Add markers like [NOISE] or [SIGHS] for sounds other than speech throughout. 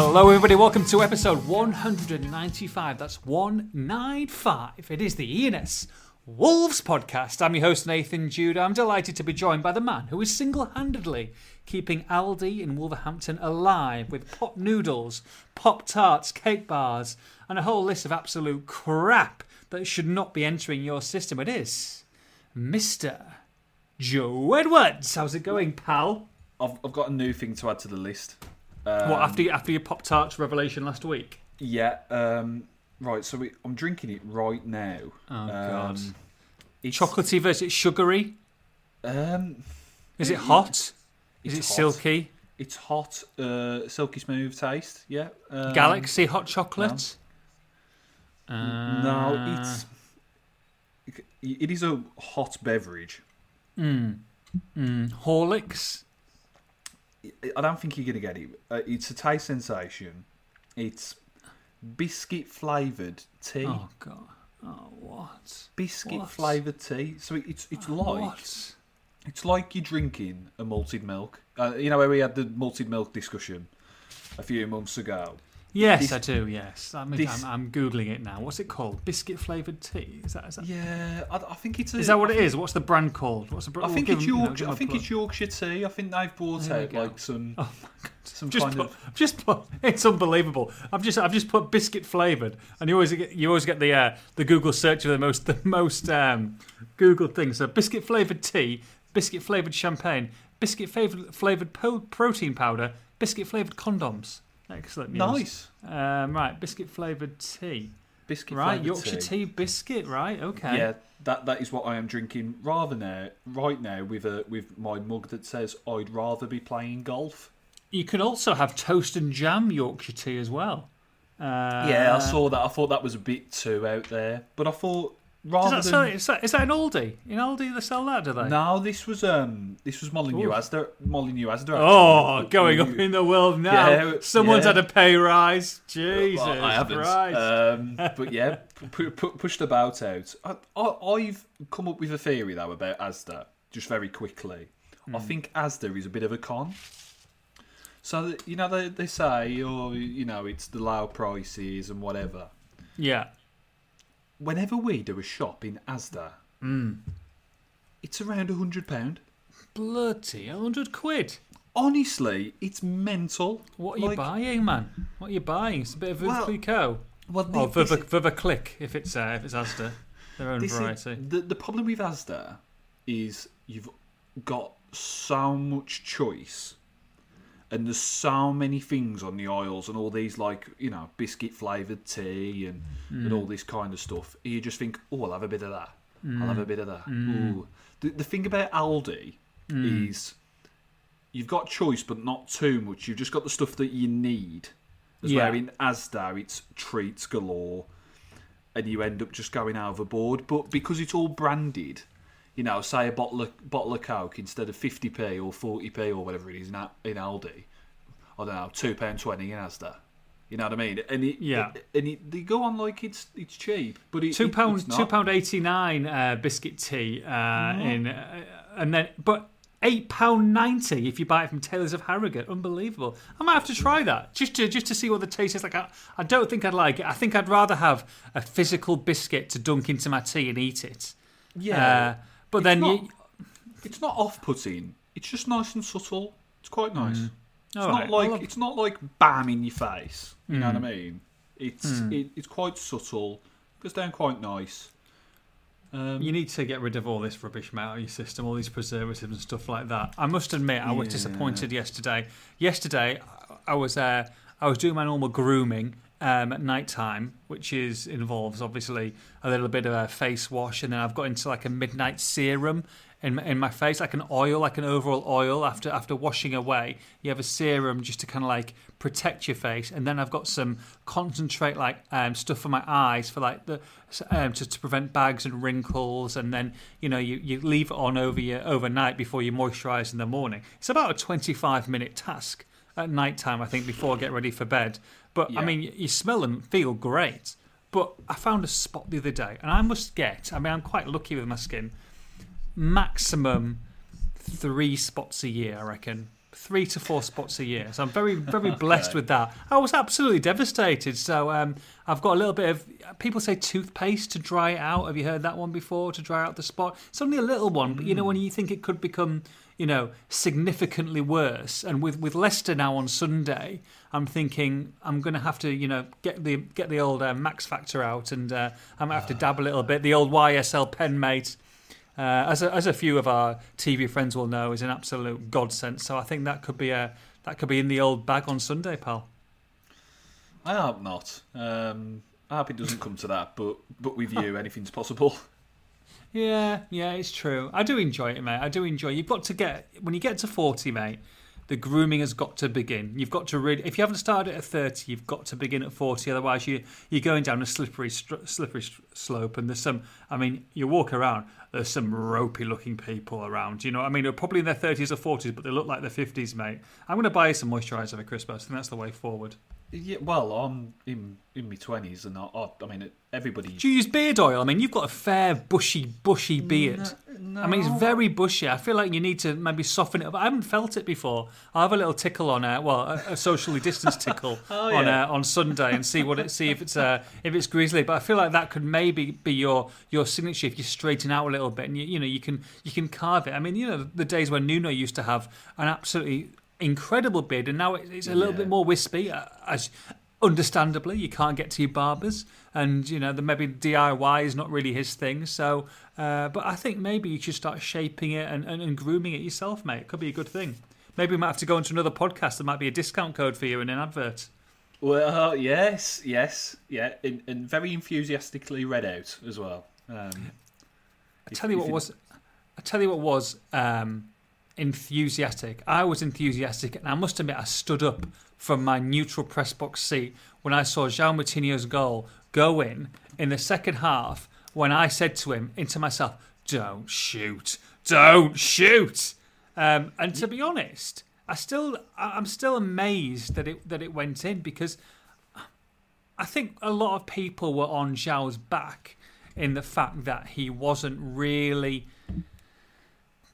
Hello, everybody. Welcome to episode 195. That's 195. It is the ENS Wolves podcast. I'm your host, Nathan Judah. I'm delighted to be joined by the man who is single handedly keeping Aldi in Wolverhampton alive with pop noodles, pop tarts, cake bars, and a whole list of absolute crap that should not be entering your system. It is Mr. Joe Edwards. How's it going, pal? I've, I've got a new thing to add to the list. Um, what, after, after your pop tarts revelation last week? Yeah. Um, right. So we, I'm drinking it right now. Oh, God. Um, it's, Chocolatey versus sugary? Um, Is it hot? Is it hot. silky? It's hot, uh, silky smooth taste. Yeah. Um, Galaxy hot chocolate? Uh, No, it's it is a hot beverage. Mm, Horlicks? I don't think you're gonna get it. Uh, it's a taste sensation. It's biscuit flavored tea. Oh, God. Oh, what? biscuit what? flavored tea. So it's it's like What? It's like you're drinking a malted milk. Uh, you know where we had the malted milk discussion a few months ago. Yes, This- I do, yes. I mean, this- I'm, I'm Googling it now. What's it called? Biscuit flavoured tea? Is that, is that, Yeah, I, I think it's. A, is that what I it is? What's the brand called? What's the br- I think it's them, you know, I think plug. it's Yorkshire tea. I think they've bought out like some Oh my God. some Just kind put, of. [LAUGHS] just put, it's unbelievable. I've just, I've just put biscuit flavored, and you always get, you always get the, uh, the Google search of the most, the most um, Googled things. So biscuit flavored tea, biscuit flavored champagne, biscuit flavored flavored po- protein powder, biscuit flavored condoms. Excellent news. Nice Um, right, biscuit flavored tea. biscuit right, Yorkshire tea. biscuit. Right, okay. Yeah, that that is what I am drinking rather now. Right now, with a with my mug that says I'd rather be playing golf. You can also have toast and jam Yorkshire tea as well. Uh, yeah, I saw that. I thought that was a bit too out there, but I thought Does rather that than sell, is, that, is that an Aldi? In Aldi they sell that, do they? No, this was um, this was Molineux Ooh. Asda. Molineux Asda. Oh, actually. going up in the world now. Yeah, Someone's yeah. had a pay rise. Jesus Well, I haven't. Christ. Um, [LAUGHS] but yeah, pu- pu- pushed about out. I, I, I've come up with a theory though about Asda. Just very quickly, Hmm. I think Asda is a bit of a con. So that- you know they they say, oh, you know, it's the low prices and whatever. yeah. Whenever we do a shop in Asda, Hmm. it's around a hundred pound. Bloody 100 quid. Honestly, it's mental. What are you buying, man? What are you buying? It's a bit of Well, Clicquot. Well, Oh, thi- this Veuve, is- Veuve Click, if it's, uh, if it's Asda. Their own This is- variety. the, the problem with Asda is you've got so much choice and there's so many things on the aisles and all these like you know biscuit flavoured tea and, and all mm. this kind of stuff you just think oh i'll have a bit of that. I'll have a mm. bit of that. Mm. Ooh. The, the thing about aldi is you've got choice but not too much. You've just got the stuff that you need. As Yeah. where in asda it's treats galore and you end up just going overboard. But because it's all branded, you know, say a bottle of bottle of Coke instead of fifty p or forty p or whatever it is in, in Aldi, I don't know, two pound twenty in Asda. You know what I mean? And it, Yeah. and it, they go on like it's it's cheap, but it, two it- pound it's not. two pound eighty nine uh, biscuit tea uh, in uh, and then but eight pound ninety if you buy it from Taylors of Harrogate. Unbelievable! I might have to try that just to just to see what the taste is like. I, I don't think I'd like it. I think I'd rather have a physical biscuit to dunk into my tea and eat it. Yeah, But then not- you. it's not off-putting. It's just nice and subtle. It's quite nice. It's Mm. All not right, like it's not like bam in your face. You know what I Mm. mean? It's it, it's quite subtle. Goes down quite nice. Um, You need to get rid of all this rubbish out of your system, all these preservatives and stuff like that. I must admit, I was Yeah. disappointed yesterday. Yesterday, I was uh, I was doing my normal grooming um, at night time, which is involves obviously a little bit of a face wash, and then I've got into like a midnight serum in my, in my face, like an oil, like an overall oil. After after washing away, you have a serum just to kind of like protect your face, and then I've got some concentrate like um, stuff for my eyes for like the um, to, to prevent bags and wrinkles, and then you know you, you leave it on over your overnight before you moisturise in the morning. It's about a twenty five minute task at night time, I think, before I get ready for bed. But I mean, you, smell and feel great. But I found a spot the other day, and I must get. I mean, I'm quite lucky with my skin. Maximum three spots a year, I reckon. three to four spots a year. So I'm very, very [LAUGHS] blessed with that. I was absolutely devastated. So um, I've got a little bit of, people say toothpaste to dry it out. Have you heard that one before, to dry out the spot? It's only a little one, but you know, when you think it could become, you know, significantly worse. And with, with Leicester now on Sunday, I'm thinking I'm going to have to, you know, get the get the old uh, Max Factor out and uh, I'm going to have to dab a little bit. The old YSL pen mate uh, as a, as a few of our TV friends will know, is an absolute godsend. So I think that could be a that could be in the old bag on Sunday, pal. I hope not. Um, I hope it doesn't come to that, but but with you, [LAUGHS] anything's possible. Yeah, yeah, it's true. I do enjoy it, mate. I do enjoy. You've got to get when you get to forty, mate. The grooming has got to begin. You've got to really. If you haven't started at thirty, you've got to begin at forty. Otherwise, you you're going down a slippery slippery slope. And there's some. I mean, you walk around. There's some ropey looking people around. You know, I mean, they're probably in their thirties or forties, but they look like their fifties, mate. I'm going to buy you some moisturiser for Christmas. I think that's the way forward. Yeah, well, I'm in in my twenties, and I, I, I mean, everybody. Do you use beard oil? I mean, you've got a fair bushy, bushy beard. No, I mean, it's very bushy. I feel like you need to maybe soften it up. I haven't felt it before. I have a little tickle on uh, well, a, a socially distanced tickle [LAUGHS] Oh, on yeah. uh, on Sunday and see what it see if it's uh, if it's grizzly. But I feel like that could maybe be your your signature if you straighten out a little bit and you you know you can you can carve it. I mean, you know, the days when Nuno used to have an absolutely incredible beard, and now it's a little Yeah. bit more wispy. uh, As understandably, you can't get to your barbers, and you know the maybe DIY is not really his thing. So, uh, but I think maybe you should start shaping it and, and, and grooming it yourself, mate. It could be a good thing. Maybe we might have to go into another podcast. There might be a discount code for you in an advert. Well, yes, yes, yeah, and, and very enthusiastically read out as well. Um, I tell you what was, I tell you what was um, enthusiastic. I was enthusiastic, and I must admit, I stood up from my neutral press box seat when I saw João Moutinho's goal go in in the second half. When I said to him, into myself, "Don't shoot, don't shoot," um, and to be honest, I still, I'm still amazed that it that it went in because I think a lot of people were on João's back in the fact that he wasn't really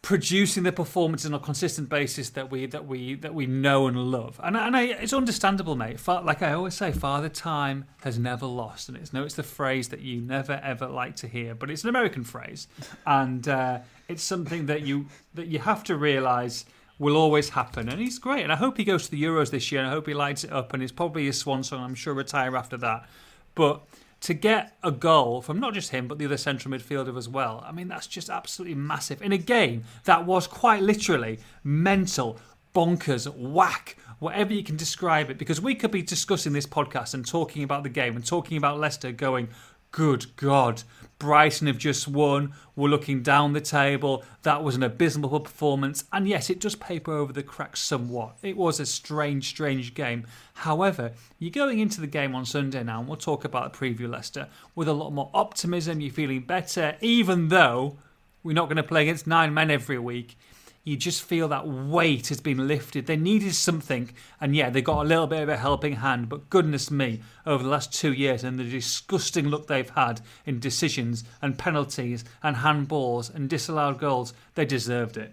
producing the performance on a consistent basis that we that we that we know and love. And, and I, it's understandable, mate. Like I always say, Father Time has never lost, and it's no, it's the phrase that you never ever like to hear, but it's an American phrase, and uh, it's something that you that you have to realise will always happen. And he's great, and I hope he goes to the Euros this year, and I hope he lights it up, and it's probably his swan song. I'm sure retire after that, but to get a goal from not just him but the other central midfielder as well. I mean, that's just absolutely massive in a game that was quite literally mental, bonkers, whack, whatever you can describe it. Because we could be discussing this podcast and talking about the game and talking about Leicester going. Good God, Brighton have just won. We're looking down the table. That was an abysmal performance. And yes, it does paper over the cracks somewhat. It was a strange, strange game. However, you're going into the game on Sunday now, and we'll talk about the preview Leicester with a lot more optimism. You're feeling better, even though we're not going to play against nine men every week. You just feel that weight has been lifted. They needed something, and yeah, they got a little bit of a helping hand. But goodness me, over the last two years, and the disgusting look they've had in decisions and penalties and handballs and disallowed goals, they deserved it.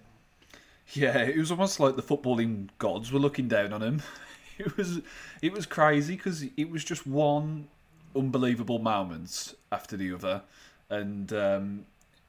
Yeah, it was almost like the footballing gods were looking down on him. [LAUGHS] It was it was crazy because it was just one unbelievable moment after the other, and um,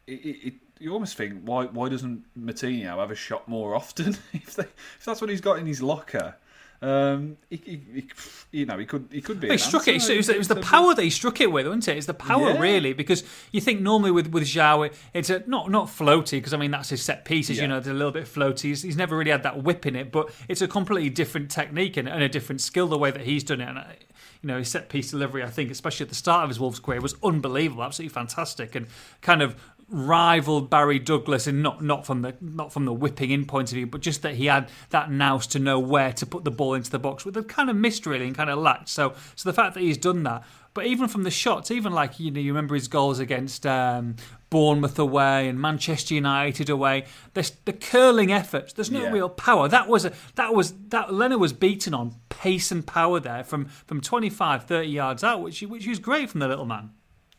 it, it, it, you almost think why why doesn't Moutinho have a shot more often [LAUGHS] if they, if that's what he's got in his locker. Um, he, he, he- you know, he could he could be. He struck it. It was, it was the in terms of- power that he struck it with, wasn't it? It's the power, Yeah. really, because you think normally with with João, it- it's a not not floaty, because I mean that's his set pieces. You know, they're a little bit floaty. He's, he's never really had that whip in it, but it's a completely different technique and, and a different skill the way that he's done it. And I, you know, his set piece delivery, I think, especially at the start of his Wolves career, was unbelievable, absolutely fantastic, and kind of rivaled Barry Douglas and not not from the not from the whipping in point of view, but just that he had that nous to know where to put the ball into the box, with the kind of missed really and kind of lacked. So so the fact that he's done that, but even from the shots, even like you know you remember his goals against um, Bournemouth away and Manchester United away, the, the curling efforts. There's no Yeah. real power. That was a that was that Leno was beaten on pace and power there from from 25, 30 yards out, which which was great from the little man.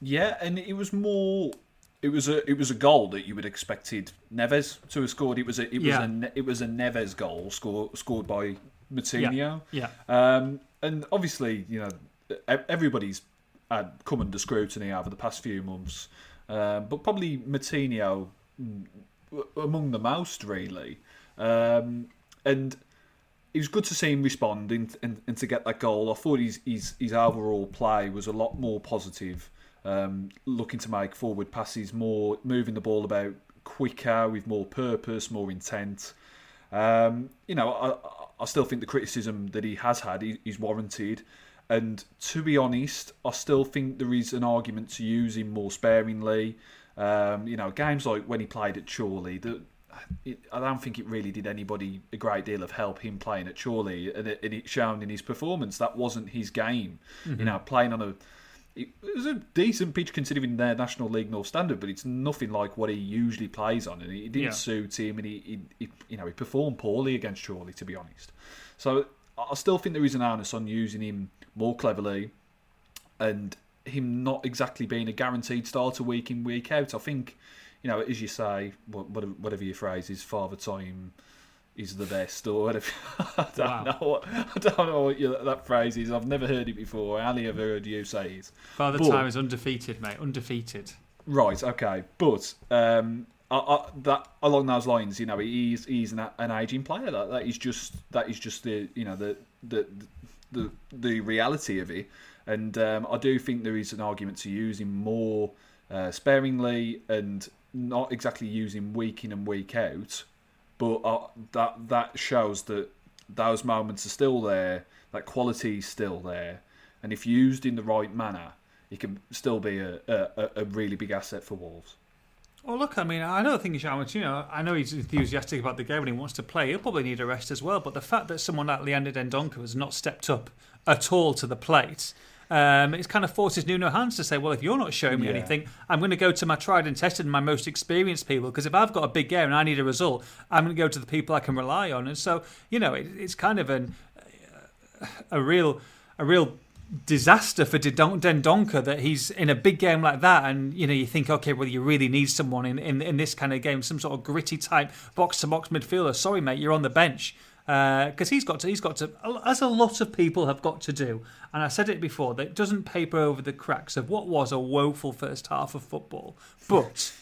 Yeah, and it was more it was a it was a goal that you would expected Neves to have scored. It was a it was Yeah. a it was a Neves goal score, scored by Moutinho. Yeah. Um, and obviously, you know, everybody's had come under scrutiny over the past few months, um, but probably Moutinho mm, among the most, really. Um, and it was good to see him respond and, and, and to get that goal. I thought his, his, his overall play was a lot more positive, um, looking to make forward passes, more moving the ball about quicker, with more purpose, more intent. Um, you know, I, I- still think the criticism that he has had is, warranted. And to be honest, I still think there is an argument to use him more sparingly. Um, you know, games like when he played at Chorley, the, it, I don't think it really did anybody a great deal of help him playing at Chorley, and it, and it shown in his performance. That wasn't his game. You know, playing on a it was a decent pitch considering their National League North standard, but it's nothing like what he usually plays on, and it didn't Yeah. suit him, and he, he, he, you know, he performed poorly against Chorley, to be honest. So I still think there is an onus on using him more cleverly, and him not exactly being a guaranteed starter week in week out. I think, you know, as you say, whatever your phrase is, father time is the best, or whatever. [LAUGHS] I don't Wow. know. What, I don't know what your, that phrase is. I've never heard it before. I only ever heard you say it. Father But- Time is undefeated, mate. Undefeated. Right. Okay. But um, I, I, that along those lines, you know, he's he's an, an aging player. That that is just that is just the you know the the the the reality of it. And um, I do think there is an argument to use him more uh, sparingly and not exactly using week in and week out. But uh, that that shows that those moments are still there. That quality is still there, and if used in the right manner, it can still be a, a, a really big asset for Wolves. Well, look, I mean, I don't think Shaman, you know, I know he's enthusiastic about the game and he wants to play. He'll probably need a rest as well. But the fact that someone like Leander Dendoncker has not stepped up at all to the plate, um, it's kind of forces Nuno Hans to say, well, if you're not showing me Yeah. anything, I'm going to go to my tried and tested and my most experienced people. Because if I've got a big game and I need a result, I'm going to go to the people I can rely on. And so, you know, it, it's kind of an a real a real disaster for Dendon- Dendoncker that he's in a big game like that, and you know you think, okay, well you really need someone in, in, in this kind of game, some sort of gritty type box to box midfielder. Sorry, mate, you're on the bench because he's got to he's got to as a lot of people have got to do. And I said it before that it doesn't paper over the cracks of what was a woeful first half of football, but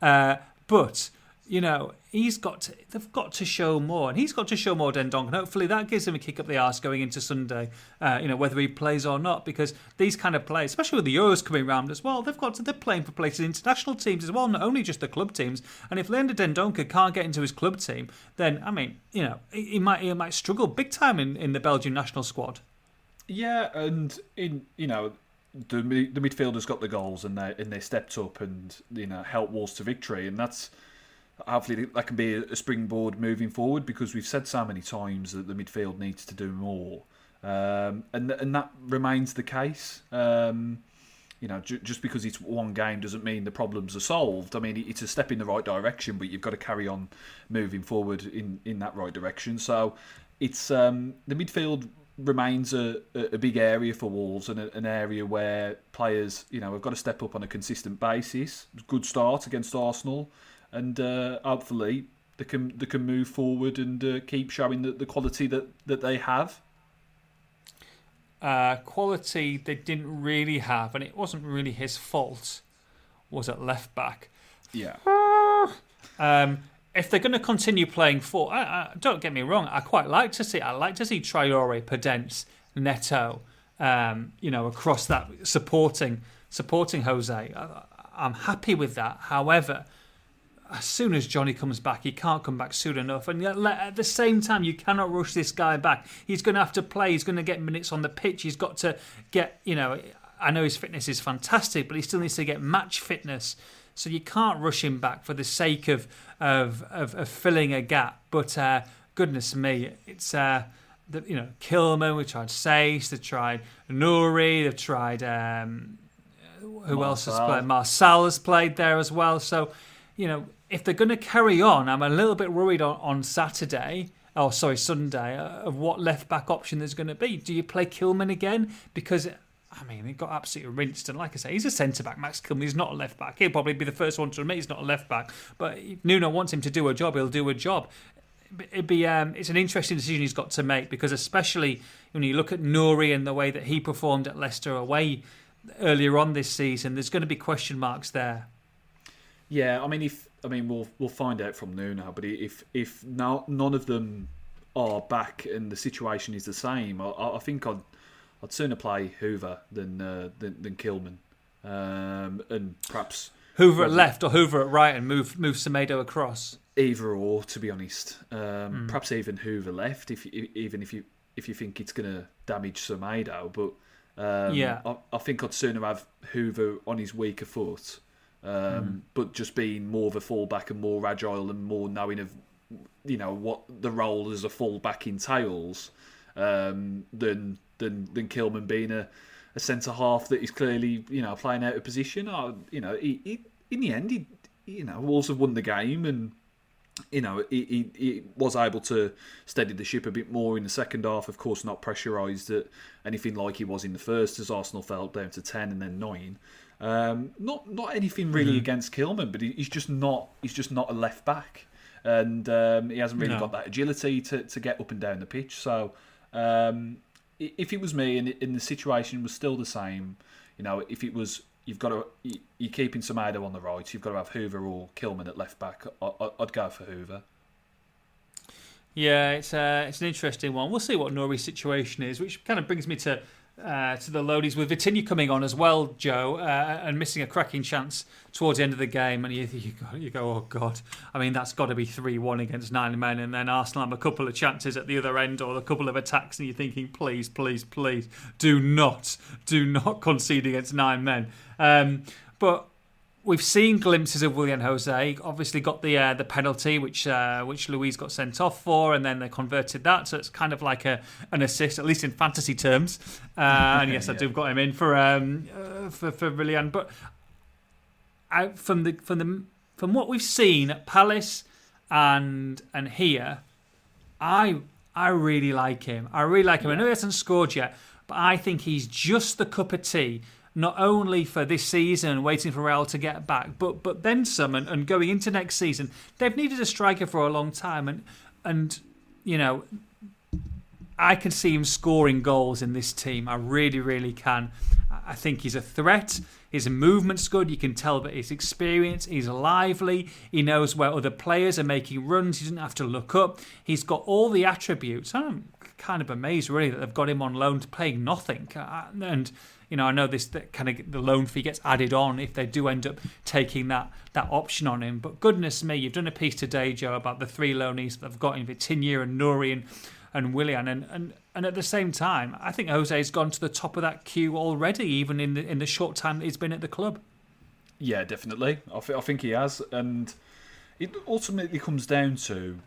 uh, but you know, he's got to, they've got to show more, and he's got to show more Dendoncker, and hopefully that gives him a kick up the arse going into Sunday. Uh, you know, whether he plays or not, because these kind of players, especially with the Euros coming round as well, they've got to, they're playing for places in international teams as well, not only just the club teams. And if Leander Dendoncker can't get into his club team, then I mean, you know, he, he might he might struggle big time in, in the Belgian national squad. Yeah, and in you know the the midfielders got the goals and they and they stepped up and you know helped Wolves to victory, and that's hopefully that can be a springboard moving forward because we've said so many times that the midfield needs to do more, um, and and that remains the case. Um, you know, ju- just because it's one game doesn't mean the problems are solved. I mean, it's a step in the right direction, but you've got to carry on moving forward in, in that right direction. So, it's um, the midfield remains a, a big area for Wolves and a, an area where players, you know, have got to step up on a consistent basis. Good start against Arsenal, and uh, hopefully they can they can move forward and uh, keep showing the, the quality that, that they have. uh, quality they didn't really have, and it wasn't really his fault, was at left back. Yeah. [LAUGHS] Um, if they're going to continue playing four, I, I, don't get me wrong, I quite like to see. I like to see Traore, Podence, Neto, um, you know, across that supporting supporting Jose. I, I'm happy with that. However, as soon as Johnny comes back, he can't come back soon enough. And yet, at the same time, you cannot rush this guy back. He's going to have to play. He's going to get minutes on the pitch. He's got to get, you know, I know his fitness is fantastic, but he still needs to get match fitness. So you can't rush him back for the sake of of of, of filling a gap. But uh, goodness me, it's uh, the, you know Kilman. We tried Saiss. They tried Nouri. They've tried um, who else has played? Marcel has played there as well. So you know if they're going to carry on, I'm a little bit worried on, on Saturday. Oh, sorry, Sunday. Uh, of what left back option there's going to be? Do you play Kilman again? Because I mean, he got absolutely rinsed. And like I say, he's a centre back. Max Kilman, he's not a left back. He'll probably be the first one to admit he's not a left back. But Nuno wants him to do a job, he'll do a job. It'd be um, it's an interesting decision he's got to make because especially when you look at Nouri and the way that he performed at Leicester away earlier on this season, there's going to be question marks there. Yeah, I mean, if I mean, we'll we'll find out from Nuno, but if if no, none of them are back and the situation is the same, I, I think I'd I'd sooner play Hoever than uh, than, than Kilman, um, and perhaps Hoever at left or Hoever at right, and move move Semedo across. Either or, to be honest. Um, mm. Perhaps even Hoever left, if even if you if you think it's going to damage Semedo, but um, yeah, I, I, think I'd sooner have Hoever on his weaker foot, um, mm. but just being more of a fullback and more agile and more knowing of you know what the role as a fullback entails um, than than than Kilman being a, a centre half that is clearly you know playing out of position. Or, you know, he, he, in the end, he, you know, Wolves have won the game and. You know, he, he, he, was able to steady the ship a bit more in the second half. Of course, not pressurised at anything like he was in the first, as Arsenal fell down to ten and then nine. Um, not not anything really mm-hmm. against Kilman, but he's just not he's just not a left back, and um, he hasn't really no. got that agility to, to get up and down the pitch. So um, if it was me and, and the situation was still the same, you know, if it was you've got to you're keeping Semedo on the right, you've got to have Hoever or Kilman at left back. I, would go for Hoever. Yeah, it's uh, it's an interesting one. We'll see what Nouri's situation is, which kind of brings me to uh, to the loanees with Vitinha coming on as well, Joe, uh, and missing a cracking chance towards the end of the game. And you, you, go, you go, oh God. I mean, that's got to be 3 1 against nine men. And then Arsenal have a couple of chances at the other end or a couple of attacks. And you're thinking, please, please, please, do not, do not [LAUGHS] concede against nine men. Um, but we've seen glimpses of Willian Jose. Obviously, got the uh, the penalty which uh, which Luiz got sent off for, and then they converted that. So it's kind of like a an assist, at least in fantasy terms. Uh, and [LAUGHS] yes, yeah. I do have got him in for um, uh, for for Willian. But out from the from the from what we've seen at Palace and and here, I I really like him. I really like him. I know he hasn't scored yet, but I think he's just the cup of tea not only for this season, waiting for Raul to get back, but but then some, and, and going into next season. They've needed a striker for a long time, and and you know, I can see him scoring goals in this team. I really, really can. I think he's a threat. His movement's good. You can tell that he's experienced. He's lively. He knows where other players are making runs. He doesn't have to look up. He's got all the attributes. I'm kind of amazed, really, that they've got him on loan to playing nothing. Uh, and you know, I know this that kind of the loan fee gets added on if they do end up taking that that option on him. But goodness me, you've done a piece today, Joe, about the three loanees that they've got in Vitinha and Nouri and, and Willian, and, and and at the same time, I think Jose's gone to the top of that queue already, even in the in the short time he's been at the club. Yeah, definitely. I, th- I think he has, and it ultimately comes down to,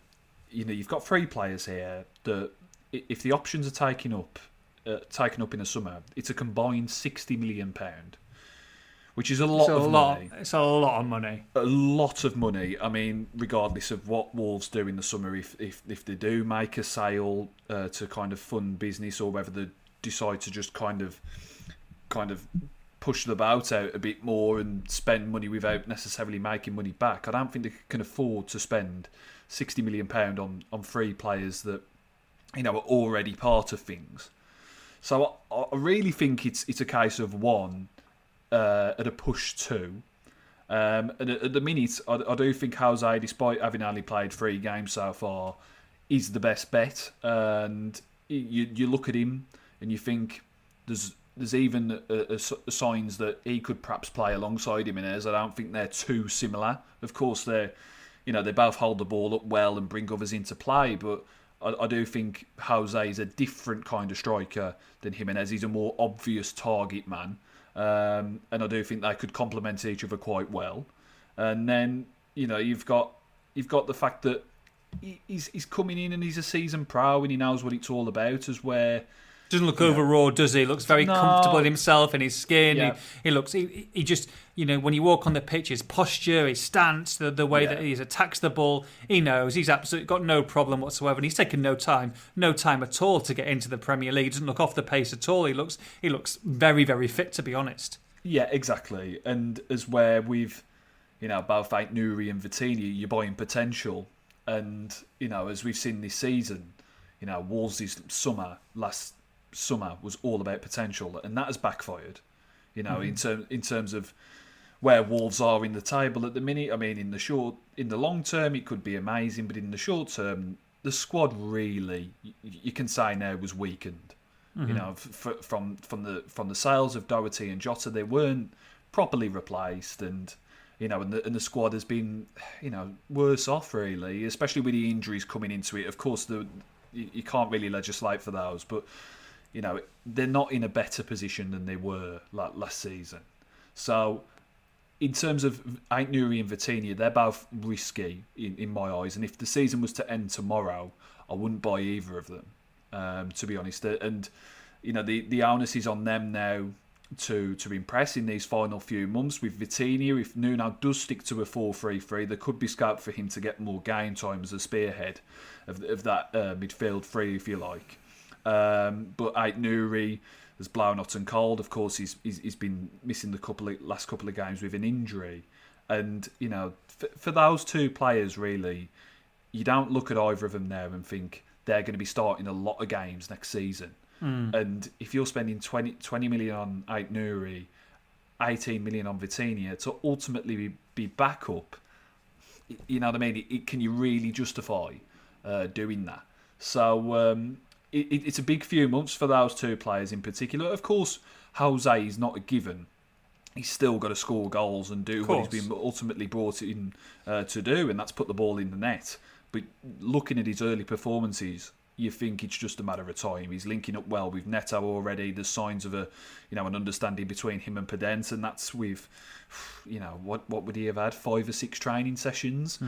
you know, you've got three players here that if the options are taken up uh, taken up in the summer, it's a combined sixty million pound, which is a lot of money. It's a lot of money. A lot of money. I mean, regardless of what Wolves do in the summer, if if, if they do make a sale uh, to kind of fund business, or whether they decide to just kind of kind of push the boat out a bit more and spend money without necessarily making money back. I don't think they can afford to spend sixty million pound on on three players that you know are already part of things. So I, I really think it's it's a case of one uh, at a push two. Um, and at, at the minute, I, I, do think Jose, despite having only played three games so far, is the best bet. And you you look at him and you think there's there's even a, a, a signs that he could perhaps play alongside him his I don't think they're too similar. Of course, they're you know they both hold the ball up well and bring others into play, but I, I, do think Jose is a different kind of striker than Jimenez. He's a more obvious target man, um, and I do think they could complement each other quite well. And then you know you've got you've got the fact that he's he's coming in and he's a season pro and he knows what it's all about. As where doesn't look overwrought, does he? he? Looks very No. comfortable in himself and his skin. Yeah. He, he looks. He, he just you know when you walk on the pitch, his posture, his stance, the the way Yeah. that he attacks the ball, he knows he's absolutely got no problem whatsoever, and he's taken no time, no time at all to get into the Premier League. He doesn't look off the pace at all. He looks he looks very very fit to be honest. Yeah, exactly. And as where we've, you know, like Nouri and Vitinha, you're buying potential. And, you know, as we've seen this season, you know, Wolves' summer, last summer, was all about potential. And that has backfired, you know, in, mm-hmm. term, in terms of where Wolves are in the table at the minute. I mean, in the short, in the long term, it could be amazing. But in the short term, the squad really, you, you can say now, was weakened. You mm-hmm. know, f- f- from from the from the sales of Doherty and Jota, they weren't properly replaced, and you know, and the, and the squad has been, you know, worse off really, especially with the injuries coming into it. Of course, the you, you can't really legislate for those, but you know, they're not in a better position than they were like last season. So, in terms of Ait Nouri and Vitinha, they're both risky in, in my eyes. And if the season was to end tomorrow, I wouldn't buy either of them, um, to be honest. And you know, the the onus is on them now to to impress in these final few months with Vitinha. If Nuno does stick to a 4-3-3, there could be scope for him to get more game time as a spearhead of, of that uh, midfield three, if you like. Um, but Ait Nouri has blown hot and cold. Of course, he's, he's he's been missing the couple of, last couple of games with an injury, and you know, for, for those two players, really, you don't look at either of them now and think they're going to be starting a lot of games next season. And if you're spending 20, 20 million on Ait Nouri, 18 million on Vitinha to ultimately be, be backup, y- you know what I mean? It, it, can you really justify uh, doing that? So um, it, it- it's a big few months for those two players in particular. Of course, Jose is not a given. He's still got to score goals and do what he's been ultimately brought in uh, to do, and that's put the ball in the net. But looking at his early performances, you think it's just a matter of time. He's linking up well with Neto already. There's signs of a, you know, an understanding between him and Podence, and that's with, you know, what what would he have had? Five or six training sessions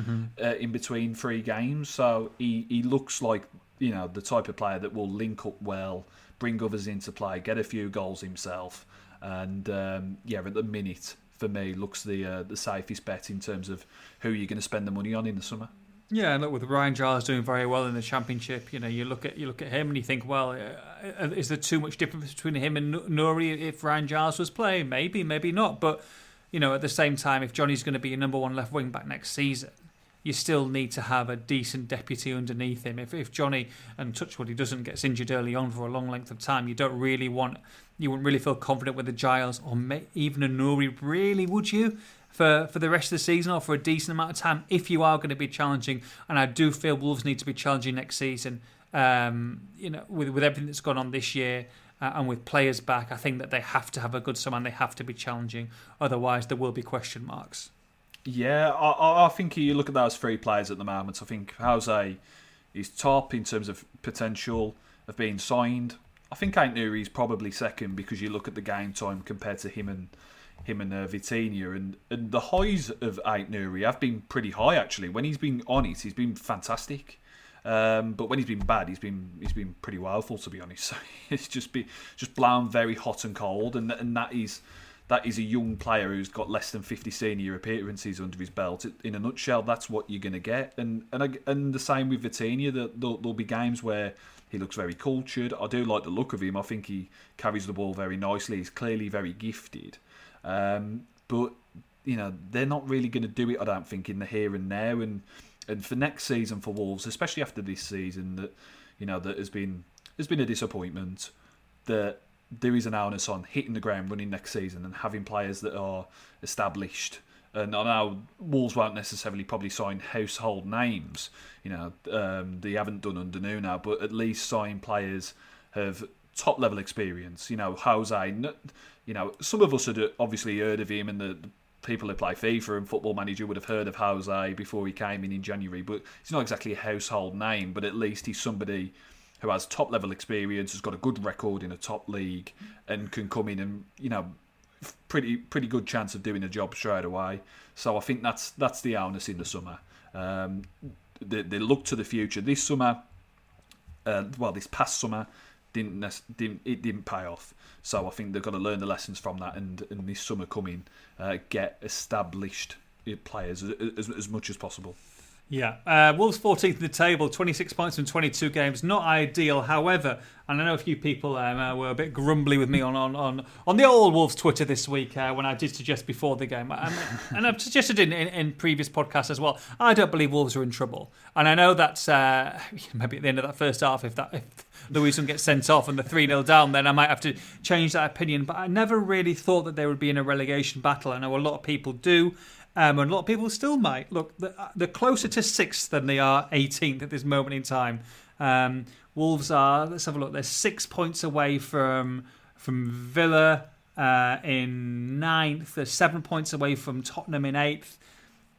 uh, in between three games. So he he looks like you know the type of player that will link up well, bring others into play, get a few goals himself, and um, yeah, at the minute for me looks the uh, the safest bet in terms of who you're going to spend the money on in the summer. Yeah, and look with Ryan Giles doing very well in the championship. You know, you look at you look at him and you think, well, uh, is there too much difference between him and Nouri if Ryan Giles was playing? Maybe, maybe not. But you know, at the same time, if Johnny's going to be a number one left wing back next season, you still need to have a decent deputy underneath him. If if Johnny and Touchwood he doesn't gets injured early on for a long length of time, you don't really want you wouldn't really feel confident with the Giles or even a Nouri. Really, would you? For, for the rest of the season or for a decent amount of time if you are going to be challenging and I do feel Wolves need to be challenging next season um, you know with, with everything that's gone on this year uh, and with players back I think that they have to have a good summer and they have to be challenging otherwise there will be question marks Yeah, I, I- think you look at those three players at the moment. I think Jose is top in terms of potential of being signed. I think Ait is probably second because you look at the game time compared to him and him and uh, Vitinha, and, and the highs of Ait have been pretty high actually. When he's been on it, he's been fantastic. Um, but when he's been bad, he's been he's been pretty woeful to be honest. [LAUGHS] So it's just be just blown very hot and cold, and and that is that is a young player who's got less than 50 senior appearances under his belt. In a nutshell, that's what you're going to get. And and and the same with Vitinha. That there'll, there'll be games where he looks very cultured. I do like the look of him. I think he carries the ball very nicely. He's clearly very gifted. Um, but you know they're not really going to do it. I don't think in the here and now. And and for next season for Wolves, especially after this season, that you know that has been has been a disappointment. That there is an onus on hitting the ground running next season and having players that are established. And I know Wolves won't necessarily probably sign household names. You know, um, they haven't done under Nuno, but at least sign players have top level experience. You know, Jose. You know, some of us had obviously heard of him, and the the people who play FIFA and Football Manager would have heard of Jose before he came in in January. But he's not exactly a household name. But at least he's somebody who has top level experience, has got a good record in a top league, and can come in and you know, pretty pretty good chance of doing a job straight away. So I think that's that's the onus in the summer. Um, they, they look to the future. This summer, uh, well, this past summer, didn't, didn't it didn't pay off. So I think they've got to learn the lessons from that, and, and this summer coming, uh, get established players as, as much as possible. Yeah, uh, Wolves 14th in the table, 26 points from 22 games. Not ideal, however, and I know a few people um, uh, were a bit grumbly with me on on, on, on the old Wolves Twitter this week uh, when I did suggest before the game, um, [LAUGHS] and I've suggested in, in, in, previous podcasts as well. I don't believe Wolves are in trouble, and I know that's uh, [LAUGHS] maybe at the end of that first half, if that if Lewisohn gets sent off and the three 0 down, then I might have to change that opinion. But I never really thought that they would be in a relegation battle. I know a lot of people do. Um, and a lot of people still might. Look, they're closer to sixth than they are 18th at this moment in time. Um, Wolves are, let's have a look, they're six points away from from Villa uh, in ninth. They're seven points away from Tottenham in eighth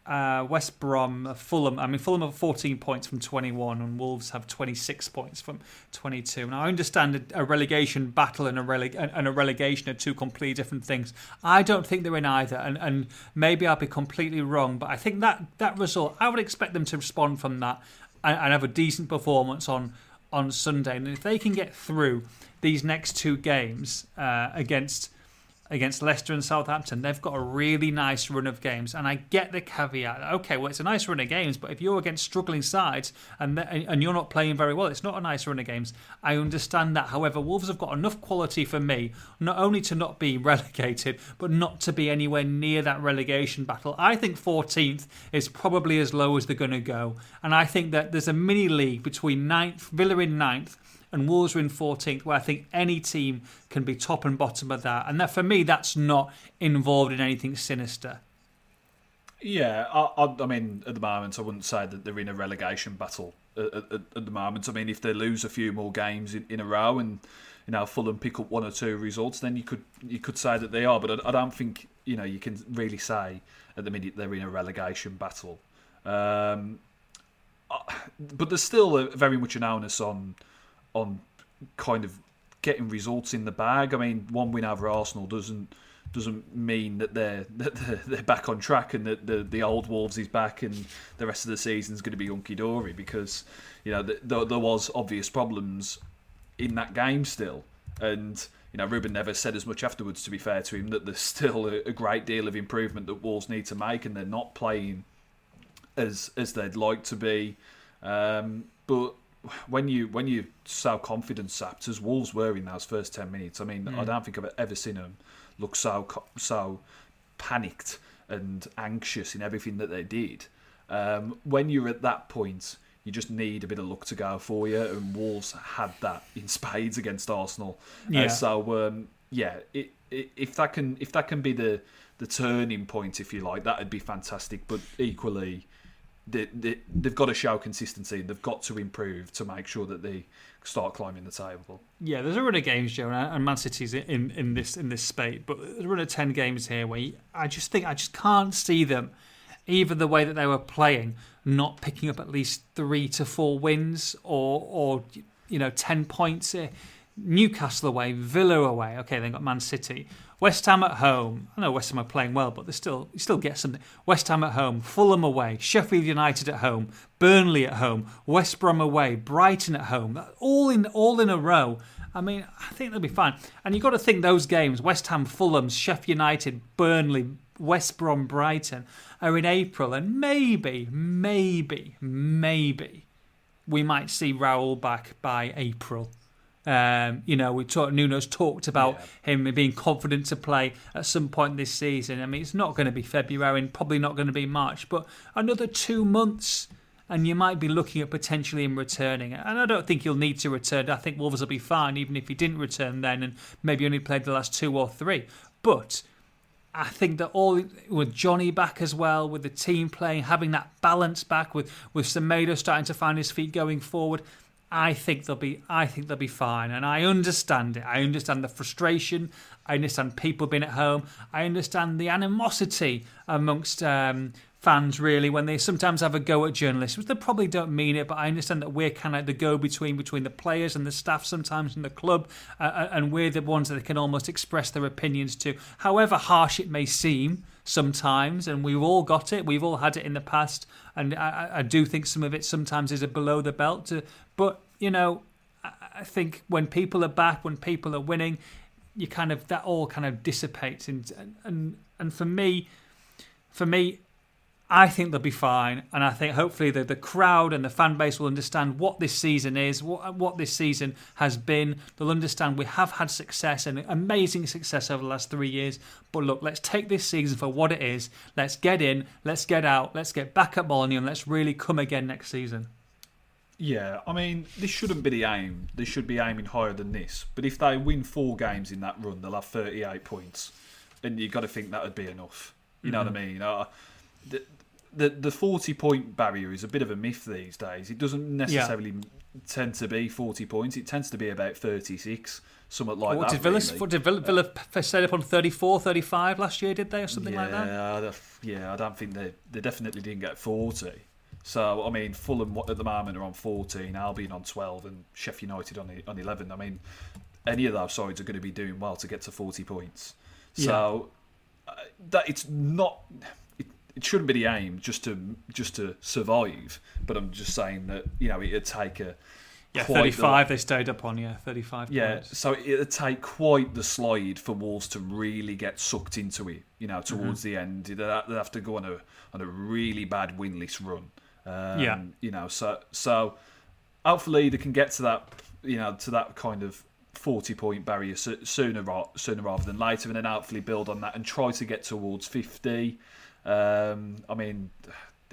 uh, West Brom, Fulham. I mean, Fulham have 14 points from 21, and Wolves have 26 points from 22. Now, I understand a relegation battle and a, and a relegation are two completely different things. I don't think they're in either, and, and maybe I'll be completely wrong, but I think that that result, I would expect them to respond from that and, and have a decent performance on on Sunday. And if they can get through these next two games uh, against against Leicester and Southampton, they've got a really nice run of games. And I get the caveat. Okay, well, it's a nice run of games, but if you're against struggling sides and and you're not playing very well, it's not a nice run of games. I understand that. However, Wolves have got enough quality for me not only to not be [LAUGHS] relegated, but not to be anywhere near that relegation battle. I think 14th is probably as low as they're going to go, and I think that there's a mini league between ninth, Villa in ninth and Wolves are in 14th, where I think any team can be top and bottom of that. And that for me, that's not involved in anything sinister. Yeah, I, I, I mean, at the moment, I wouldn't say that they're in a relegation battle at, at, at the moment. I mean, if they lose a few more games in, in a row and you know Fulham pick up one or two results, then you could you could say that they are. But I, I don't think you know you can really say at the minute they're in a relegation battle. Um, but there's still a, very much an onus on on kind of getting results in the bag. I mean, one win over Arsenal doesn't doesn't mean that they're [LAUGHS] that they're back on track and that the the old Wolves is back and the rest of the season is going to be hunky dory because you know the, the, there was obvious problems in that game still and. You know, Ruben never said as much afterwards. To be fair to him, that there's still a, a great deal of improvement that Wolves need to make, and they're not playing as as they'd like to be. Um, but when you when you so confident sapped as Wolves were in those first ten minutes, I mean, mm. I don't think I've ever seen them look so so panicked and anxious in everything that they did. Um, when you're at that point, you just need a bit of luck to go for you, and Wolves had that [LAUGHS] in spades against Arsenal. Uh, yeah. Uh, so um, yeah, it, it, if that can if that can be the the turning point, if you like, that'd be fantastic. But equally, they, they, they've got to show consistency. They've got to improve to make sure that they start climbing the table. Yeah, there's a run of games, Joe, and Man City's in, in this in this spate, but there's a run of ten games here where I just think I just can't see them, even the way that they were playing, not picking up at least three to four wins or or you know ten points. Here. Newcastle away, Villa away. Okay, they got Man City. West Ham at home. I know West Ham are playing well, but they still you still get something. West Ham at home, Fulham away, Sheffield United at home, Burnley at home, West Brom away, Brighton at home. All in all in a row. I mean, I think they'll be fine. And you've got to think those games, West Ham, Fulham, Sheffield United, Burnley, West Brom, Brighton, are in April. And maybe, maybe, maybe we might see Raul back by April. Um, you know, we talked. Nuno's talked about yeah. him being confident to play at some point this season. I mean, it's not going to be February and probably not going to be March, but another two months, and you might be looking at potentially him returning. And I don't think he'll need to return. I think Wolves will be fine even if he didn't return then, and maybe only played the last two or three. But I think that all with Johnny back as well, with the team playing, having that balance back, with with Semedo starting to find his feet going forward. I think they'll be I think they'll be fine and I understand it. I understand the frustration. I understand people being at home. I understand the animosity amongst um, fans really when they sometimes have a go at journalists, which they probably don't mean it, but I understand that we're kind of the go between between the players and the staff sometimes in the club, uh, uh, and we're the ones that they can almost express their opinions to, however harsh it may seem sometimes, and we've all got it. We've all had it in the past, and I, I do think some of it sometimes is a below the belt. To, but you know, I think when people are back, when people are winning, you kind of that all kind of dissipates. And and and for me, for me, I think they'll be fine, and I think hopefully the, the crowd and the fan base will understand what this season is, what, what this season has been. They'll understand we have had success and amazing success over the last three years. But look, let's take this season for what it is. Let's get in, let's get out, let's get back at Molineux, and let's really come again next season. Yeah, I mean, this shouldn't be the aim. They should be aiming higher than this. But if they win four games in that run, they'll have 38 points. And you've got to think that would be enough. You know mm-hmm. what I mean? Uh, the, the, 40 point barrier is a bit of a myth these days. It doesn't necessarily yeah. tend to be 40 points, it tends to be about 36, somewhat like what, that. Did Villa, really. did Villa, Villa uh, set up on 34, 35 last year, did they, or something yeah, like that? Yeah, I don't think they, they definitely didn't get 40. So I mean, Fulham at the moment are on 14, Albion on 12, and Sheffield United on on 11. I mean, any of those sides are going to be doing well to get to 40 points. So yeah. uh, that it's not. It, shouldn't be the aim just to just to survive. But I'm just saying that you know it'd take a yeah, 35 the, they stayed up on, yeah, 35 Yeah, points. so it'd take quite the slide for Wolves to really get sucked into it, you know, towards mm-hmm. the end. They'd have to go on a on a really bad winless run. Um, yeah. You know, so so hopefully they can get to that, you know, to that kind of forty point barrier sooner sooner rather than later, and then hopefully build on that and try to get towards fifty. Um, I mean,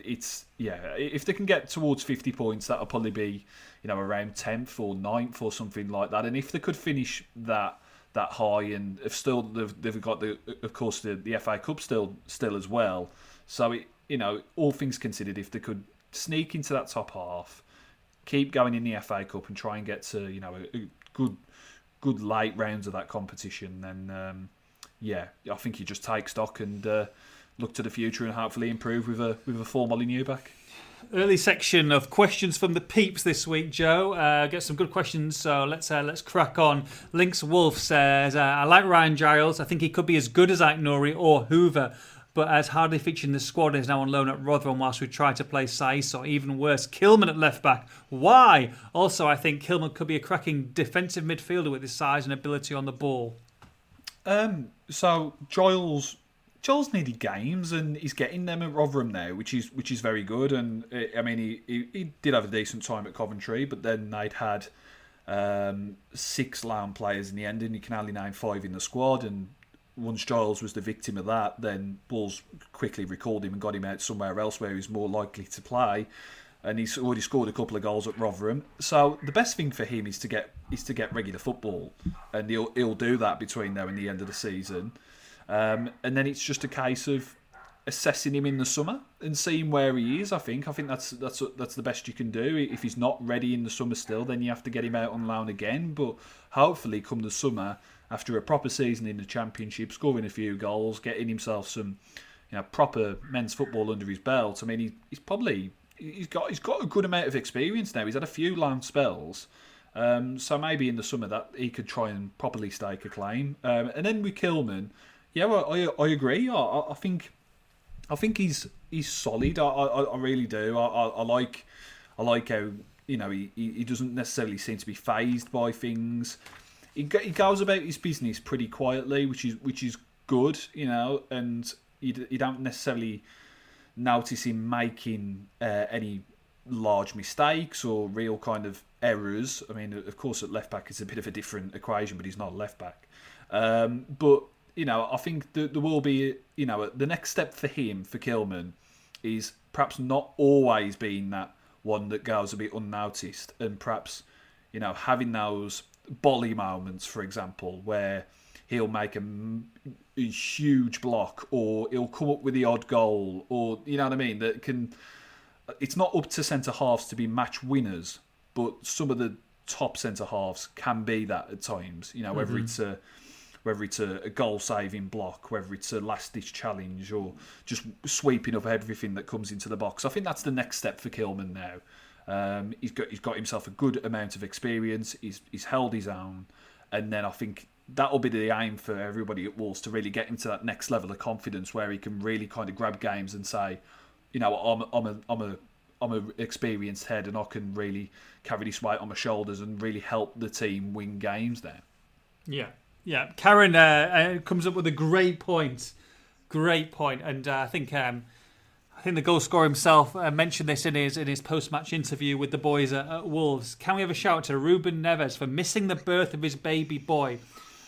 it's yeah. If they can get towards fifty points, that'll probably be you know around tenth or 9th or something like that. And if they could finish that that high, and if still they've, they've got the of course the, the FA Cup still still as well. So it, you know, all things considered, if they could sneak into that top half, keep going in the FA Cup, and try and get to you know a, a good good late rounds of that competition, then um, yeah, I think you just take stock and uh, look to the future and hopefully improve with a with a full Molineux back. Early section of questions from the peeps this week, Joe. Uh, get some good questions, so let's uh, let's crack on. Links Wolf says, uh, "I like Ryan Giles. I think he could be as good as Aït-Nouri or Hoever, but as hardly featured in the squad is now on loan at Rotherham whilst we try to play Saïss or even worse, Kilman at left back. Why? Also, I think Kilman could be a cracking defensive midfielder with his size and ability on the ball. Um, so Giles Giles needed games and he's getting them at Rotherham now, which is which is very good. And I mean, he, he, he did have a decent time at Coventry, but then they'd had um, six loan players in the end, and you can only name five in the squad. And once Giles was the victim of that, then Bulls quickly recalled him and got him out somewhere else where he's more likely to play. And he's already scored a couple of goals at Rotherham. So the best thing for him is to get is to get regular football, and he'll he'll do that between now and the end of the season. Um, and then it's just a case of assessing him in the summer and seeing where he is. I think I think that's that's that's the best you can do. If he's not ready in the summer still, then you have to get him out on loan again. But hopefully, come the summer, after a proper season in the championship, scoring a few goals, getting himself some, you know, proper men's football under his belt. I mean, he, he's probably he's got he's got a good amount of experience now. He's had a few loan spells. Um, so maybe in the summer that he could try and properly stake a claim. Um, and then with Kilman, yeah, well, I, I agree. I, I, think I think he's he's solid. I, I, I really do. I, I, I, like I like how you know he, he doesn't necessarily seem to be phased by things he, he goes about his business pretty quietly, which is which is good, you know, and you, you don't necessarily notice him making uh, any large mistakes or real kind of errors. I mean, of course, at left back it's a bit of a different equation, but he's not a left back. Um, but you know, I think there will be, you know, the next step for him for Kilman is perhaps not always being that one that goes a bit unnoticed, and perhaps you know having those Boly moments, for example, where he'll make a, a, huge block or he'll come up with the odd goal or you know what I mean that can it's not up to centre halves to be match winners but some of the top centre halves can be that at times you know mm-hmm. whether it's a whether it's a, a goal saving block whether it's a last ditch challenge or just sweeping up everything that comes into the box I think that's the next step for Kilman now um, he's got he's got himself a good amount of experience. He's he's held his own, and then I think that'll be the aim for everybody at Wolves to really get him to that next level of confidence where he can really kind of grab games and say, you know, I'm I'm a I'm a I'm an experienced head and I can really carry this weight on my shoulders and really help the team win games there. Yeah, yeah. Karen uh, uh, comes up with a great point, great point, and uh, I think um, I think the goal scorer himself uh, mentioned this in his in his post match interview with the boys at, at, Wolves. Can we have a shout out to Ruben Neves for missing the birth of his baby boy?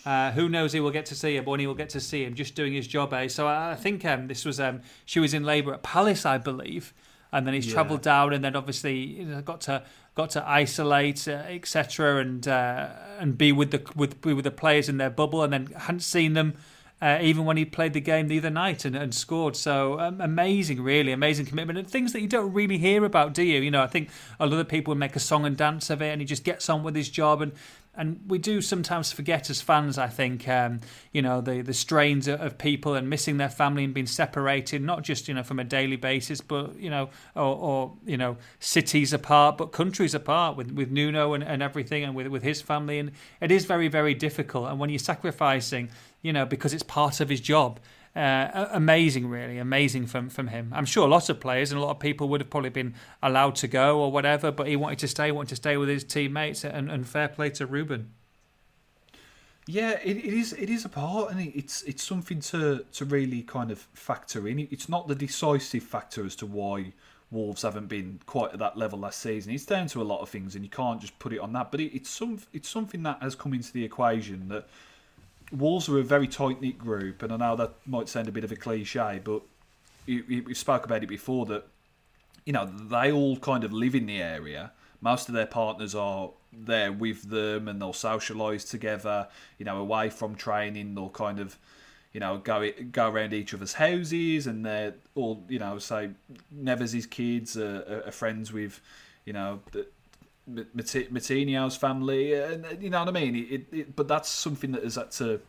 Uh, who knows? He will get to see him, when he will get to see him just doing his job. Eh? So I, I think um, this was um, she was in labour at Palace, I believe, and then he's yeah. travelled down, and then obviously got to got to isolate, uh, etc., and uh, and be with the with be with the players in their bubble, and then hadn't seen them. Uh, even when he played the game the other night and, and scored. So um, amazing, really amazing commitment and things that you don't really hear about, do you? You know, I think a lot of people make a song and dance of it, and he just gets on with his job. And and we do sometimes forget as fans. I think um, you know the the strains of people and missing their family and being separated, not just you know from a daily basis, but you know or, or you know cities apart, but countries apart with with Nuno and, and everything, and with with his family, and it is very very difficult. And when you're sacrificing, you know, because it's part of his job, uh, amazing, really amazing from from him. I'm sure lots of players and a lot of people would have probably been allowed to go or whatever, but he wanted to stay, wanted to stay with his teammates, and, and fair play to Ruben. Yeah, it, it is. It is a part, and it's it's something to to really kind of factor in. It's not the decisive factor as to why Wolves haven't been quite at that level last season. It's down to a lot of things, and you can't just put it on that. But it, it's some it's something that has come into the equation that Wolves are a very tight knit group, and I know that might sound a bit of a cliche, but we spoke about it before that you know they all kind of live in the area. Most of their partners are there with them, and they'll socialise together. You know, away from training, they'll kind of you know go go around each other's houses, and they're all you know say Neves' kids are, are friends with you know Moutinho's family, and you know what I mean. It, it, but that's something that has had to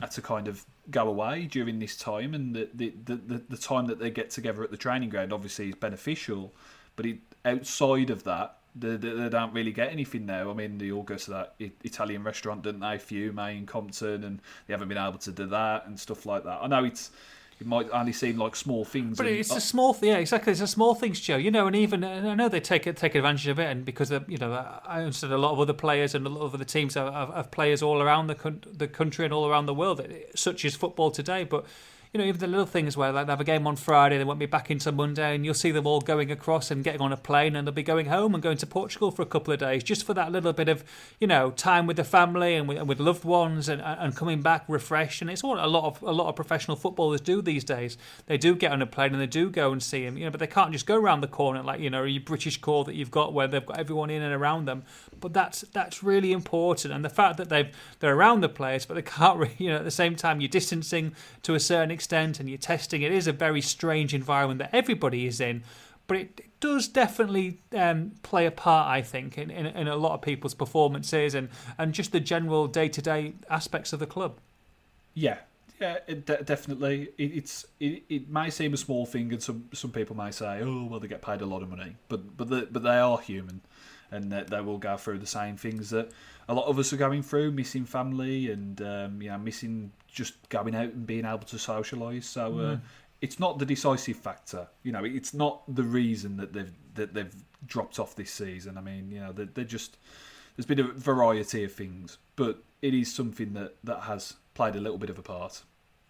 had to kind of go away during this time, and the the, the, the time that they get together at the training ground obviously is beneficial. But it, outside of that, they, they, they, don't really get anything now. I mean, they all go to that Italian restaurant, didn't they? Fiume in Compton, and they haven't been able to do that and stuff like that. I know it's it might only seem like small things. But and, it's uh, a small, thing, yeah, exactly. It's a small things, Joe. You know, and even I know they take take advantage of it, and because you know, I understand a lot of other players and a lot of other teams have, have players all around the the country and all around the world, such as football today. But you know, even the little things where like they have a game on Friday, they won't be back until Monday, and you'll see them all going across and getting on a plane, and they'll be going home and going to Portugal for a couple of days, just for that little bit of, you know, time with the family and with, and with loved ones, and, and coming back refreshed. And it's what a lot of a lot of professional footballers do these days. They do get on a plane and they do go and see him, you know, but they can't just go around the corner like you know your British core that you've got where they've got everyone in and around them. But that's that's really important, and the fact that they've they're around the players, but they can't, [LAUGHS] really, you know, at the same time you're distancing to a certain extent and you're testing. It is a very strange environment that everybody is in, but it does definitely um, play a part, I think, in, in, in, a lot of people's performances and, and just the general day to day aspects of the club. Yeah, yeah, it, definitely. It, it's it, it may seem a small thing, and some some people may say, "Oh, well, they get paid a lot of money," but but the, but they are human, and they, they will go through the same things that a lot of us are going through, missing family and um, you know missing just going out and being able to socialise. So uh, mm. it's not the decisive factor. You know, it's not the reason that they've that they've dropped off this season. I mean, you know, they're, they're just there's been a variety of things, but it is something that that has played a little bit of a part.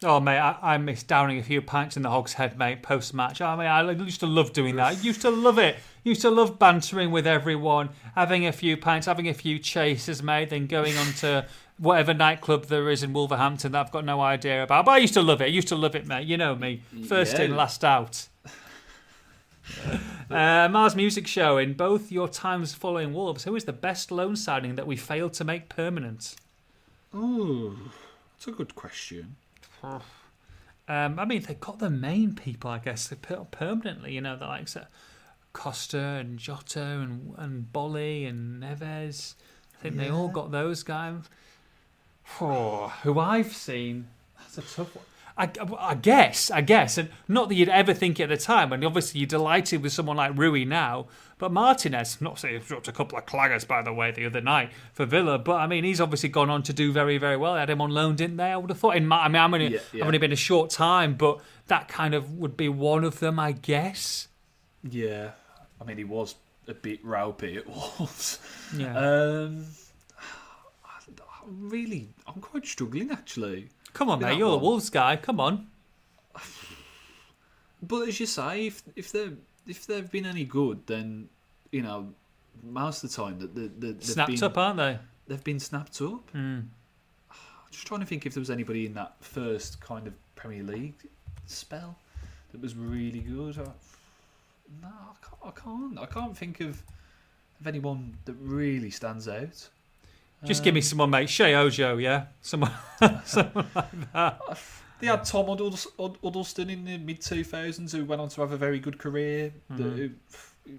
Oh mate, I, I miss downing a few pints in the Hogshead, mate, post match. I mean, I used to love doing that. I used to love it. Used to love bantering with everyone, having a few pints, having a few chases, mate, then going on to [LAUGHS] whatever nightclub there is in Wolverhampton that I've got no idea about. But I used to love it. I used to love it, mate. You know me. First yeah. in, last out. [LAUGHS] uh, Mars Music Show. In both your times following Wolves, who is the best loan signing that we failed to make permanent? Oh, that's a good question. Um, I mean, they got the main people, I guess, they put permanently. You know, the likes of Costa and Jota and and Boly and Neves. I think yeah. they all got those guys. Oh, who I've seen, that's a tough one. I, I, guess, I guess, and not that you'd ever think it at the time. And obviously, you're delighted with someone like Rui now, but Martinez, not saying he dropped a couple of claggers by the way the other night for Villa, but I mean he's obviously gone on to do very, very well. They had him on loan, didn't they? I would have thought. In I mean, I'm only, yeah, yeah. I've only been a short time, but that kind of would be one of them, I guess. Yeah, I mean, he was a bit ropey at [LAUGHS] Wolves. Yeah. Um, [SIGHS] I, I really, I'm quite struggling actually. Come on, mate. You're the. Wolves guy. Come on. But as you say, if if they if they've been any good, then you know most of the time that the, the, they've Snapped been, up, aren't they? they've been snapped up. Mm. Just trying to think if there was anybody in that first kind of Premier League spell that was really good. I, no, I can't, I can't. I can't think of of anyone that really stands out. Just give me Um, someone, mate. Sheyi Ojo, yeah? Someone, [LAUGHS] someone like that. They had Tom Huddlestone in the mid 2000s who went on to have a very good career. Mhm. That,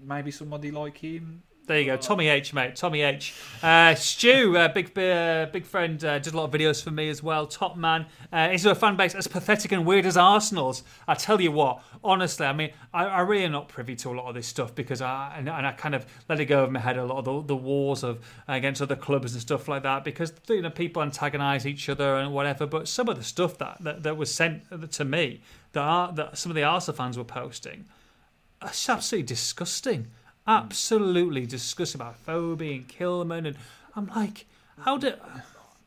maybe somebody like him. There you go, Tommy H, mate. Tommy H. Uh, Stu, uh, big uh, big friend, uh, did a lot of videos for me as well. Top man. Uh, he's a fan base as pathetic and weird as Arsenal's. I tell you what, honestly, I mean, I, I really am not privy to a lot of this stuff because I and, and I kind of let it go over my head a lot of the, the wars of against other clubs and stuff like that because you know people antagonise each other and whatever. But some of the stuff that that, that was sent to me that are, that some of the Arsenal fans were posting. It's absolutely disgusting. Absolutely disgusting about Phoebe and Kilman. And I'm like, how do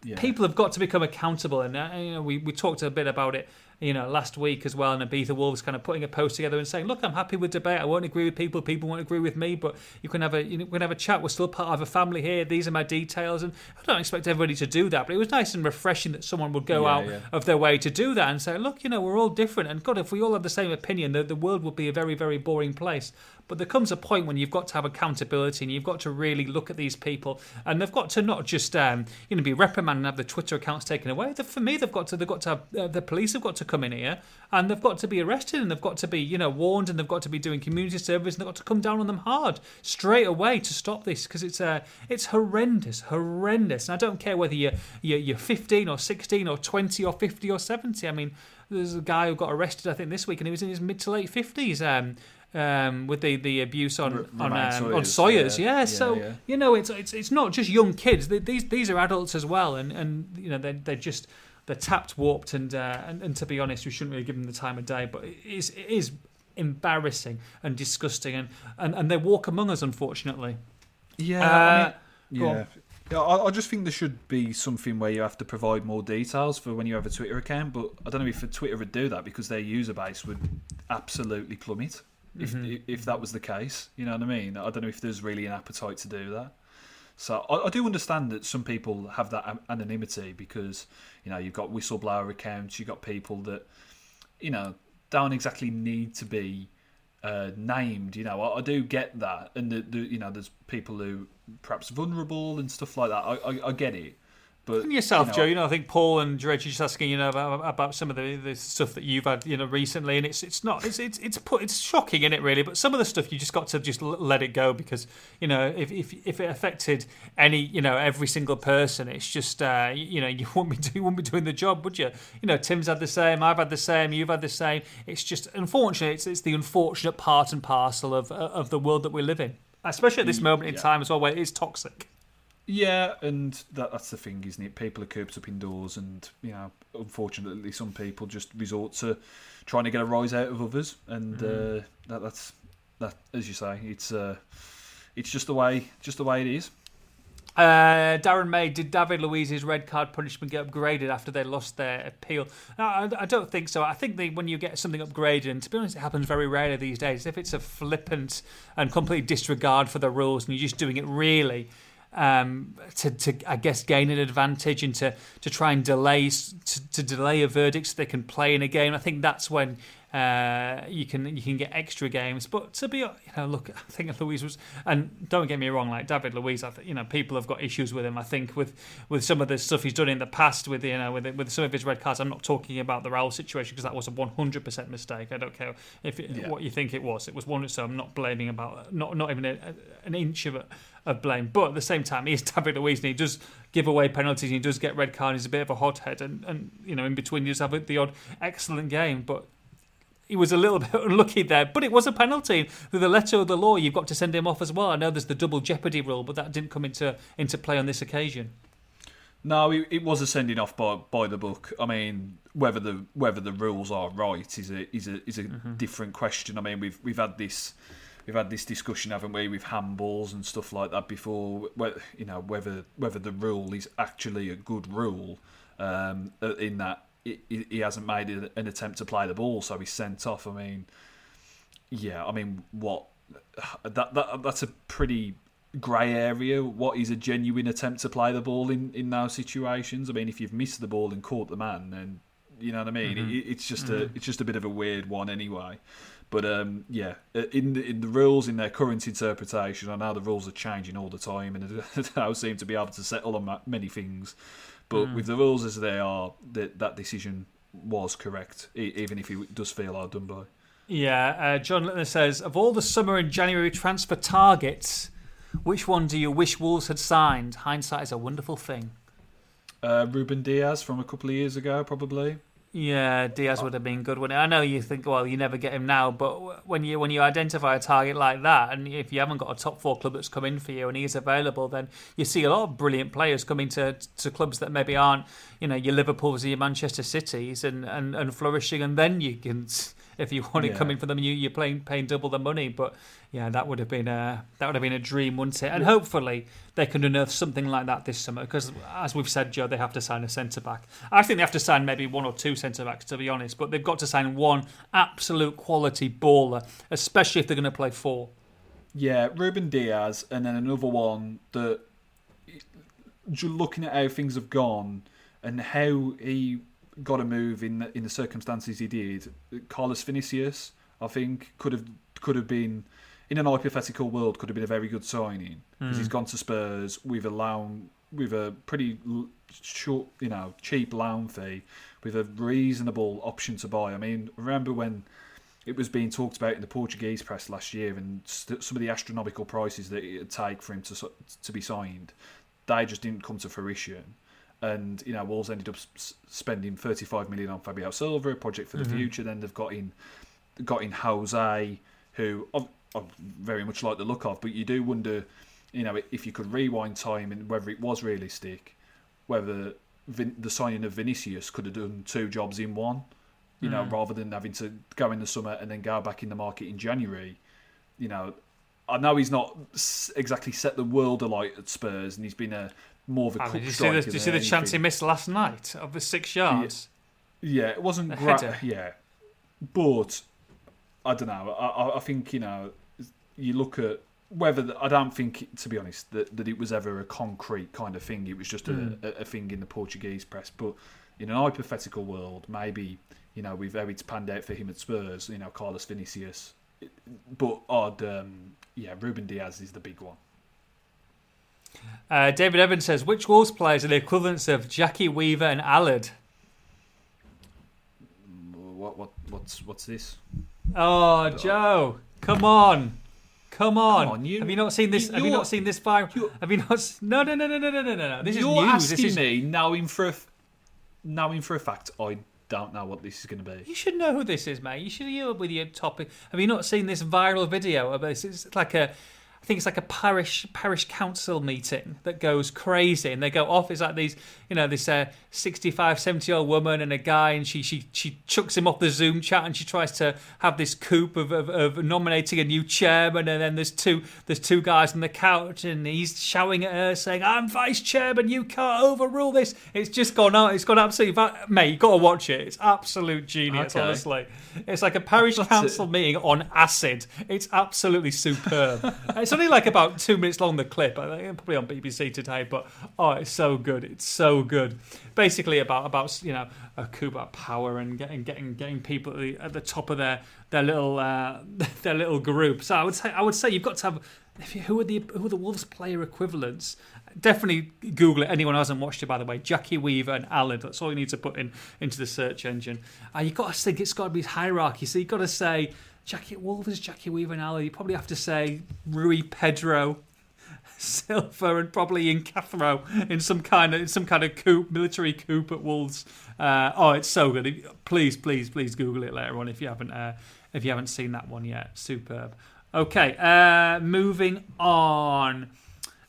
Yeah. people have got to become accountable? And uh, you know, we, we talked a bit about it, you know, last week as well. And Ibiza Wolves kind of putting a post together and saying, look, I'm happy with debate. I won't agree with people. People won't agree with me, but you can have a you know, we can have a chat. We're still part of a family here. These are my details. And I don't expect everybody to do that, but it was nice and refreshing that someone would go Yeah, out yeah. of their way to do that and say, look, you know, we're all different. And God, if we all had the same opinion, the, the world would be a very, very boring place. But there comes a point when you've got to have accountability and you've got to really look at these people and they've got to not just um, you know be reprimanded and have the Twitter accounts taken away. For me, they've got to they've got to have, uh, the police have got to come in here and they've got to be arrested and they've got to be you know warned and they've got to be doing community service and they've got to come down on them hard straight away to stop this because it's uh, it's horrendous, horrendous. And I don't care whether you're, you're you're 15 or 16 or 20 or 50 or 70. I mean, there's a guy who got arrested I think this week and he was in his mid to late 50s. Um, um, with the, the abuse on R- on, um, on Sawyers, Sawyers, yeah. yeah. Yeah, So yeah. you know, it's it's it's not just young kids. These these are adults as well, and and you know they they're just they're tapped, warped, and uh, and, and to be honest, we shouldn't really give them the time of day. But it is it is embarrassing and disgusting, and and, and they walk among us, unfortunately. Yeah, Uh, I mean, yeah. Yeah, I, I just think there should be something where you have to provide more details for when you have a Twitter account. But I don't know if Twitter would do that because their user base would absolutely plummet if Mhm. if that was the case. You know what I mean? I don't know if there's really an appetite to do that. So I, I do understand that some people have that anonymity because you know you've got whistleblower accounts, you've got people that you know don't exactly need to be uh, named. You know, I, I do get that, and the, the you know there's people who perhaps vulnerable and stuff like that. I I, I get it, but And yourself, you know, Joe. You know, I think Paul and Dredge are just asking, you know, about, about some of the, the stuff that you've had, you know, recently, and it's it's not it's it's it's put it's shocking in it really, but some of the stuff you just got to just let it go because you know if if if it affected any you know every single person, it's just uh, you, know [LAUGHS] you wouldn't be you wouldn't be doing the job, would you? You know, Tim's had the same, I've had the same, you've had the same. It's just unfortunate. It's it's the unfortunate part and parcel of of the world that we live in, especially at this moment in Yeah. time as well, where it is toxic. Yeah, and that, that's the thing, isn't it? People are cooped up indoors, and you know, unfortunately, some people just resort to trying to get a rise out of others, and Mm-hmm. uh, that, that's that. As you say, it's uh, it's just the way, just the way it is. Uh, Darren May, did David Luiz's red card punishment get upgraded after they lost their appeal? No, I, I don't think so. I think they, when you get something upgraded, and to be honest, it happens very rarely these days. If it's a flippant and complete disregard for the rules, and you're just doing it really um, to, to, I guess, gain an advantage and to, to try and delay to, to delay a verdict so they can play in a game, I think that's when uh, you can you can get extra games. But to be, you know, look, [LAUGHS] I think Luiz was, and don't get me wrong, like David Luiz, I think you know people have got issues with him. I think with with some of the stuff he's done in the past, with you know with with some of his red cards. I'm not talking about the Raul situation because that was a 100% mistake. I don't care if it, Yeah. what you think it was. It was one, so I'm not blaming about not not even a, a, an inch of it. Of blame, but at the same time, he is [LAUGHS] David Luiz, and he does give away penalties. And he does get red card. He's a bit of a hothead, and, and you know, in between, he does have the odd excellent game. But he was a little [LAUGHS] bit unlucky there, but it was a penalty. With the letter of the law, you've got to send him off as well. I know there's the double jeopardy rule, but that didn't come into into play on this occasion. No, it, it was a sending off by by the book. I mean, whether the whether the rules are right is a is a is a mm-hmm. different question. I mean, we've we've had this we've had this discussion, haven't we, with handballs and stuff like that before. Whether, you know whether whether the rule is actually a good rule, um, in that he, he hasn't made an attempt to play the ball, so he's sent off. I mean, yeah, I mean, what [SIGHS] that that that's a pretty grey area. What is a genuine attempt to play the ball in in those situations? I mean, if you've missed the ball and caught the man, then you know what I mean. Mm-hmm. It, it's just mm-hmm. a it's just a bit of a weird one anyway. But um, yeah, in the, in the rules, in their current interpretation, I know the rules are changing all the time, and [LAUGHS] they seem to be able to settle on many things. But mm. with the rules as they are, that that decision was correct, even if it does feel hard done by. Yeah, uh, John Littler says of all the summer and January transfer targets, which one do you wish Wolves had signed? Hindsight is a wonderful thing. Uh, Ruben Dias from a couple of years ago, probably. Yeah, Dias would have been good. When I know you think, well, you never get him now, but when you when you identify a target like that, and if you haven't got a top four club that's come in for you and he's available, then you see a lot of brilliant players coming to to clubs that maybe aren't, you know, your Liverpool's or your Manchester Cities, and and, and flourishing, and then you can if you want yeah. come in for them, you, you're playing paying double the money. But yeah, that would have been a that would have been a dream, wouldn't it? And hopefully they can unearth something like that this summer because, as we've said, Joe, they have to sign a centre back. I think they have to sign maybe one or two centre backs to be honest, but they've got to sign one absolute quality baller, especially if they're going to play four. Yeah, Ruben Dias, and then another one that looking at how things have gone and how he got a move in the, in the circumstances he did. Carlos Vinicius, I think, could have could have been in an hypothetical world could have been a very good signing because mm. he's gone to Spurs with a loan with a pretty short, you know, cheap loan fee with a reasonable option to buy. I mean, remember when it was being talked about in the Portuguese press last year and st- some of the astronomical prices that it would take for him to to be signed, they just didn't come to fruition and you know Wolves ended up spending 35 million on Fabio Silva, a project for the mm-hmm. future. Then they've got in got in Jose, who I, I very much like the look of, but you do wonder, you know, if you could rewind time and whether it was realistic, whether Vin, the signing of Vinicius could have done two jobs in one, you mm. know, rather than having to go in the summer and then go back in the market in January. You know, I know he's not exactly set the world alight at Spurs, and he's been a more of a. I mean, did you see the, did you see the chance he missed last night of the six yards? Yeah, yeah it wasn't great. Yeah, but I don't know. I, I think you know you look at whether the, I don't think, to be honest, that, that it was ever a concrete kind of thing. It was just mm. a, a, thing in the Portuguese press. But in an hypothetical world, maybe you know we've it's panned out for him at Spurs. You know, Carlos Vinicius. But odd, um, yeah, Ruben Dias is the big one. Uh, David Evans says, which Wolves players are the equivalents of Jackie Weaver and Allard? What what what's what's this? Oh, Joe, come on. Come on. Come on you, have you not seen this? Have you not seen this fire? Have you not? No, no, no, no, no, no, no, no. This you're is news. asking this is... me knowing for a, knowing for a fact I don't know what this is going to be. You should know who this is, mate. You should hear with your topic. Have you not seen this viral video of this? It's like a I think it's like a parish parish council meeting that goes crazy and they go off. It's like these, you know, this uh, 65, 70 year old woman and a guy, and she she she chucks him off the Zoom chat and she tries to have this coup of, of, of nominating a new chairman. And then there's two there's two guys on the couch and he's shouting at her saying, "I'm vice chairman, you can't overrule this." It's just gone out. It's gone absolutely. Mate, you got to watch it. It's absolute genius, okay. honestly. It's like a parish council it. meeting on acid. It's absolutely superb. [LAUGHS] it's only like about two minutes long. The clip, I think probably on BBC today, but oh, it's so good. It's so good. Basically about about you know a coup about power and getting getting getting people at the, at the top of their their little uh, [LAUGHS] their little group. So I would say I would say you've got to have who are the who are the Wolves player equivalents? Definitely Google it. Anyone who hasn't watched it, by the way, Jackie Weaver and Allard. That's all you need to put in into the search engine. Uh, you've got to think it's got to be hierarchy. So you've got to say Jackie Wolves, Jackie Weaver and Allard. You probably have to say Rui Pedro, [LAUGHS] Silva, and probably Ian Cathro in some kind of in some kind of coup, military coup at Wolves. Uh, oh, it's so good. Please, please, please Google it later on if you haven't uh, if you haven't seen that one yet. Superb. Okay, uh, moving on.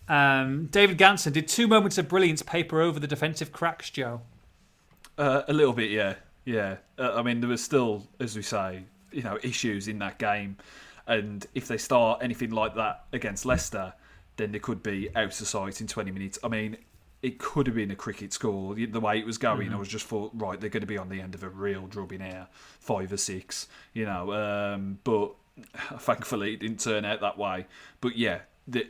Um, David Ganson did two moments of brilliance paper over the defensive cracks, Joe. Uh, a little bit, yeah, yeah. Uh, I mean, there was still, as we say, you know, issues in that game. And if they start anything like that against Leicester, then they could be out of sight in 20 minutes. I mean, it could have been a cricket score. The, way it was going, Mm-hmm. I was just thought, right, they're going to be on the end of a real drubbing here, five or six, you know. Um, but [LAUGHS] thankfully, it didn't turn out that way. But yeah, the,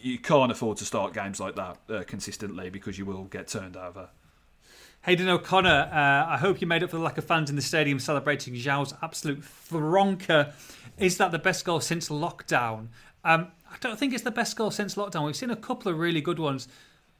you can't afford to start games like that uh, consistently because you will get turned over. Hayden O'Connor, uh, I hope you made up for the lack of fans in the stadium celebrating João's absolute thronker. Is that the best goal since lockdown? Um, I don't think it's the best goal since lockdown. We've seen a couple of really good ones.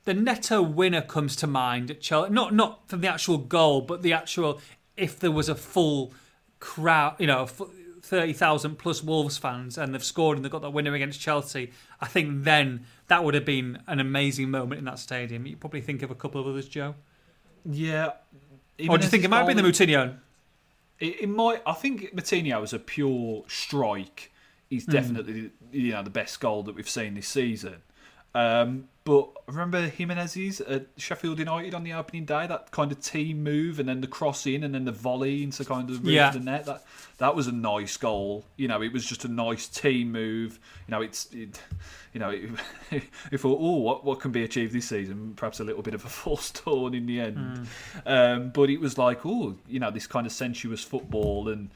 The Neto winner comes to mind at Chelsea. Not not from the actual goal, but the actual if there was a full crowd, you know, thirty thousand plus Wolves fans, and they've scored and they've got that winner against Chelsea. I think then that would have been an amazing moment in that stadium. You probably think of a couple of others, Joe. Yeah. Or do you think it might be the Moutinho? It, it might. I think Moutinho as a pure strike He's hmm. definitely you know the best goal that we've seen this season. Um, but remember Jimenez's at Sheffield United on the opening day, that kind of team move, and then the cross in, and then the volley into kind of the, Yeah. of the net. That that was a nice goal. You know, it was just a nice team move. You know, it's it, you know, it, [LAUGHS] thought, oh, what what can be achieved this season? Perhaps a little bit of a [LAUGHS] false dawn in the end. Um, but it was like, oh, you know, this kind of sensuous football and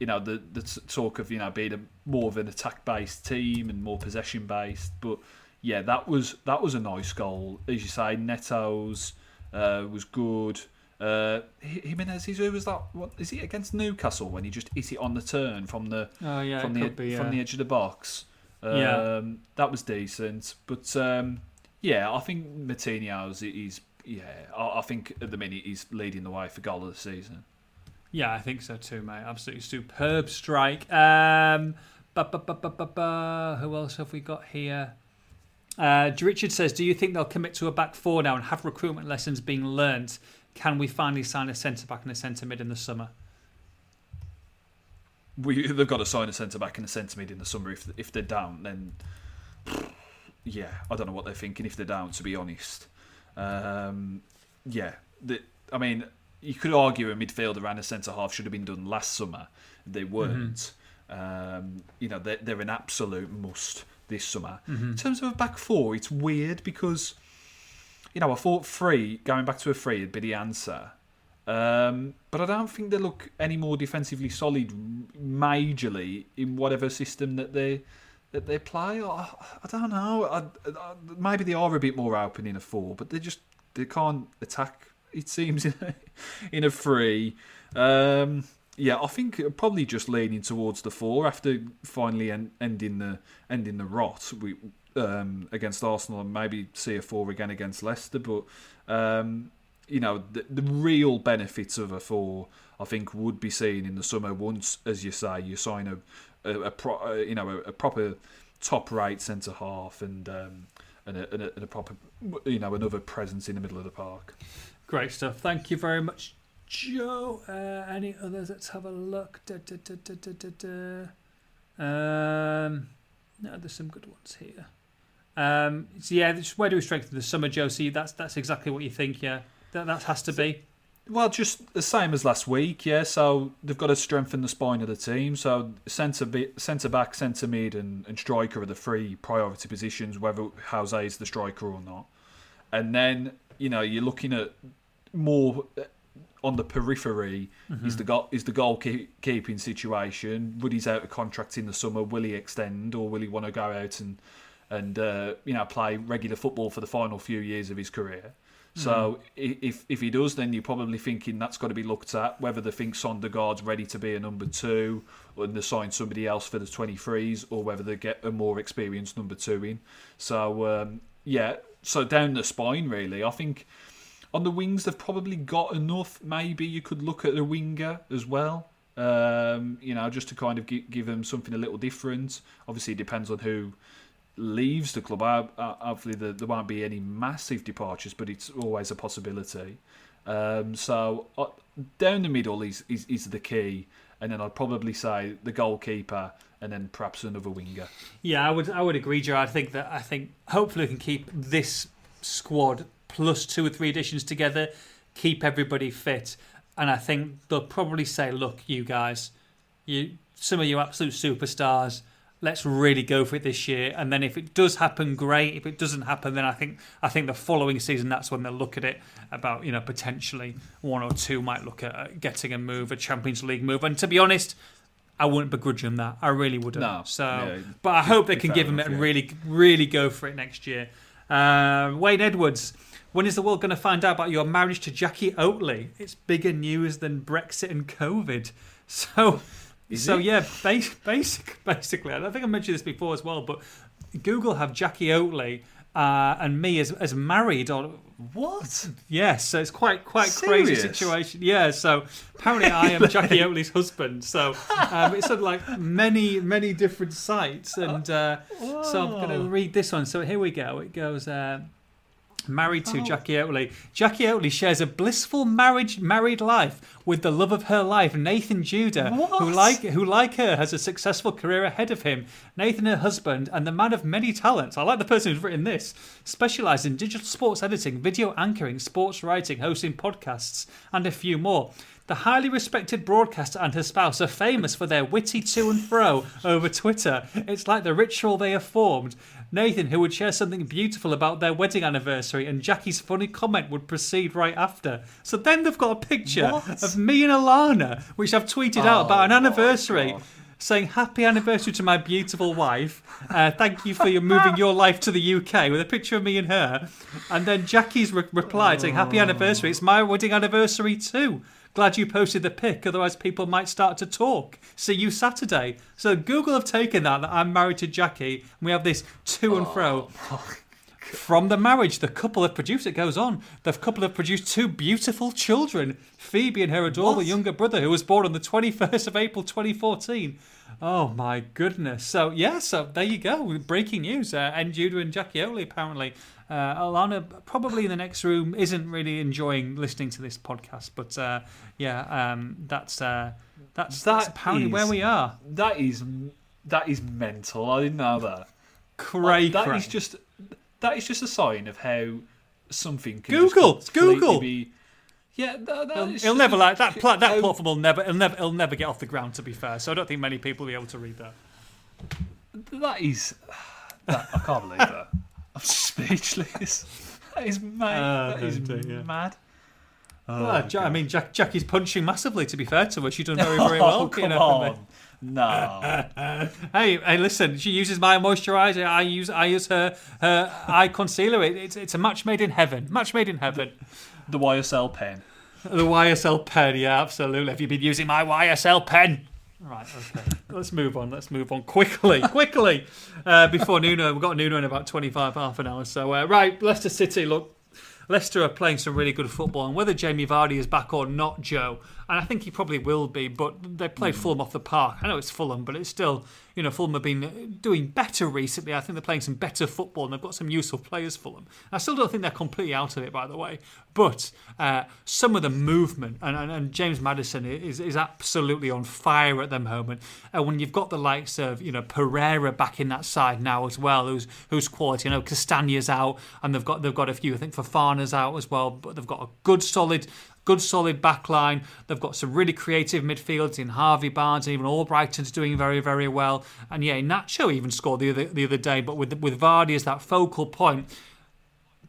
you know the the talk of you know being a more of an attack based team and more possession based. But yeah, that was that was a nice goal, as you say. Neto's uh, was good. Uh, Jimenez, who was that? What is it against Newcastle when he just hit it on the turn from the Oh yeah, from the be. from the edge of the box? Um, Yeah. that was decent. But um, yeah, I think Martinez is yeah. I, I think at the minute he's leading the way for goal of the season. Yeah, I think so too, mate. Absolutely superb strike. Um, ba, ba, ba, ba, ba, ba. Who else have we got here? Uh, Richard says, "Do you think they'll commit to a back four now and have recruitment lessons being learnt? Can we finally sign a centre back and a centre mid in the summer?" we they've got to sign a centre back and a centre mid in the summer. If if they're down, then yeah, I don't know what they're thinking. If they're down, to be honest, um, yeah, the, I mean, you could argue a midfielder and a centre half should have been done last summer. They weren't. Um, you know, they're, they're an absolute must this summer. In terms of a back four, it's weird because you know I thought three going back to a three would be the answer. Um, but I don't think they look any more defensively solid, majorly in whatever system that they that they play. I, I don't know. I, I, maybe they are a bit more open in a four, but they just they can't attack. It seems [LAUGHS] in a, in a three. Um, yeah, I think probably just leaning towards the four after finally en- ending the ending the rot we, um, against Arsenal and maybe see a four again against Leicester. But um, you know, the, the real benefits of a four, I think, would be seen in the summer once, as you say, you sign a, a, a pro, uh, you know, a, a proper top right centre half and um, and, a, and, a, and a proper, you know, another presence in the middle of the park. Great stuff. Thank you very much, Joe. Uh, any others? Let's have a look. Da, da, da. Um, no, there's some good ones here. Um, so yeah, just where do we strengthen the summer, Joe? See, that's that's exactly what you think. Yeah, that that has to be. Well, just the same as last week, yeah. So they've got to strengthen the spine of the team. So centre centre back, centre mid, and, and striker are the three priority positions, whether Jose is the striker or not. And then you know you're looking at more on the periphery is the goal is the goalkeeping situation. Woody's out of contract in the summer. Will he extend or will he want to go out and and uh, you know play regular football for the final few years of his career? So i if if he does, then you're probably thinking that's got to be looked at. Whether they think Sondergaard's ready to be a number two, and they sign somebody else for the 23s, or whether they get a more experienced number two in. So um, yeah, so down the spine really, I think on the wings they've probably got enough. Maybe you could look at a winger as well. Um, you know, just to kind of gi- give them something a little different. Obviously, it depends on who leaves the club. Uh, uh, Hopefully, there, there won't be any massive departures, but it's always a possibility. Um, so uh, down the middle is, is is the key, and then I'd probably say the goalkeeper, and then perhaps another winger. Yeah, I would I would agree, Joe. I think that I think hopefully we can keep this squad plus two or three additions together, keep everybody fit, and I think they'll probably say, look, you guys, you some of you absolute superstars. Let's really go for it this year, and then if it does happen, great. If it doesn't happen, then I think I think the following season that's when they'll look at it about you know potentially one or two might look at getting a move, a Champions League move. And to be honest, I wouldn't begrudge them that. I really wouldn't. No, so, yeah, but I hope they can give enough, it and yeah. really, really go for it next year. Uh, Wayne Edwards, when is the world going to find out about your marriage to Jackie Oatley? It's bigger news than Brexit and COVID. [LAUGHS] So, Is so it? yeah, bas- basic, [LAUGHS] basically, I think I mentioned this before as well, but Google have Jackie Oatley uh, and me as as married or What? Yes, so it's quite quite crazy situation. Yeah, so apparently [LAUGHS] I am Jackie Oatley's husband. So um, it's of like many many different sites, and uh, so I'm going to read this one. So here we go. It goes. Uh, Married to Oh. Jackie Oatley. Jackie Oatley shares a blissful marriage married life with the love of her life, Nathan Judah, who like who like her has a successful career ahead of him. Nathan, her husband, and the man of many talents. I like the person who's written this. Specialised in digital sports editing, video anchoring, sports writing, hosting podcasts, and a few more. The highly respected broadcaster and her spouse are famous for their witty to and fro over Twitter. It's like the ritual they have formed. Nathan, who would share something beautiful about their wedding anniversary, and Jackie's funny comment would proceed right after. So then they've got a picture What? of me and Alana, which I've tweeted out about an Oh anniversary. God. Saying happy anniversary to my beautiful wife. Uh, thank you for your moving your life to the UK with a picture of me and her. And then Jackie's re- replied saying happy anniversary. It's my wedding anniversary too. Glad you posted the pic, otherwise people might start to talk. See you Saturday. So Google have taken that that I'm married to Jackie, and we have this to and fro. [LAUGHS] From the marriage, the couple have produced, it goes on, the couple have produced two beautiful children Phoebe and her adorable What? younger brother, who was born on the 21st of April 2014. Oh my goodness. So, yeah, so there you go. Breaking news. Uh, and Judah and Jackie Oatley, apparently. Uh, Alana, probably in the next room, isn't really enjoying listening to this podcast. But uh, yeah, um, that's, uh, that's, that's That apparently is- where we are. That is that is mental. I didn't know that. Cray, That cray. is just that is just a sign of how something can Google, Google. Be, yeah, that, that He'll, he'll never like that. Pla- that how- platform will never. He'll never. He'll never get off the ground. To be fair, so I don't think many people will be able to read that. That is. [SIGHS] That, I can't believe that. I'm [LAUGHS] speechless. [LAUGHS] That is mad. Uh, that is dear. mad. Ah, Ja- I mean, Jack, Jackie's punching massively. To be fair to her, she's done very, [LAUGHS] very oh, well. come you know, on. No. Hey, hey, listen. She uses my moisturizer. I use, I use her, her eye concealer. It, it's, it's a match made in heaven. Match made in heaven. the YSL pen. The YSL pen, yeah, absolutely. Have you been using my YSL pen? Right, okay. Let's move on. Let's move on quickly, [LAUGHS] quickly. Uh, before Nuno, we've got Nuno in about 25, half an hour. So, uh, right, Leicester City, look, Leicester are playing some really good football. And whether Jamie Vardy is back or not, Joe, and I think he probably will be, but they played Fulham off the park. I know it's Fulham, but it's still, you know, Fulham have been doing better recently. I think they're playing some better football and they've got some useful players, Fulham. I still don't think they're completely out of it, by the way. But uh, some of the movement, and, and, and James Maddison is, is absolutely on fire at the moment. And when you've got the likes of, you know, Pereira back in that side now as well, who's who's quality. You know, Castagna's out, and they've got they've got a few. I think Fofana's out as well, but they've got a good solid good solid back line. They've got some really creative midfields in Harvey Barnes, and even Albrighton's doing very, very well. And yeah, Nacho even scored the other the other day, but with with Vardy as that focal point.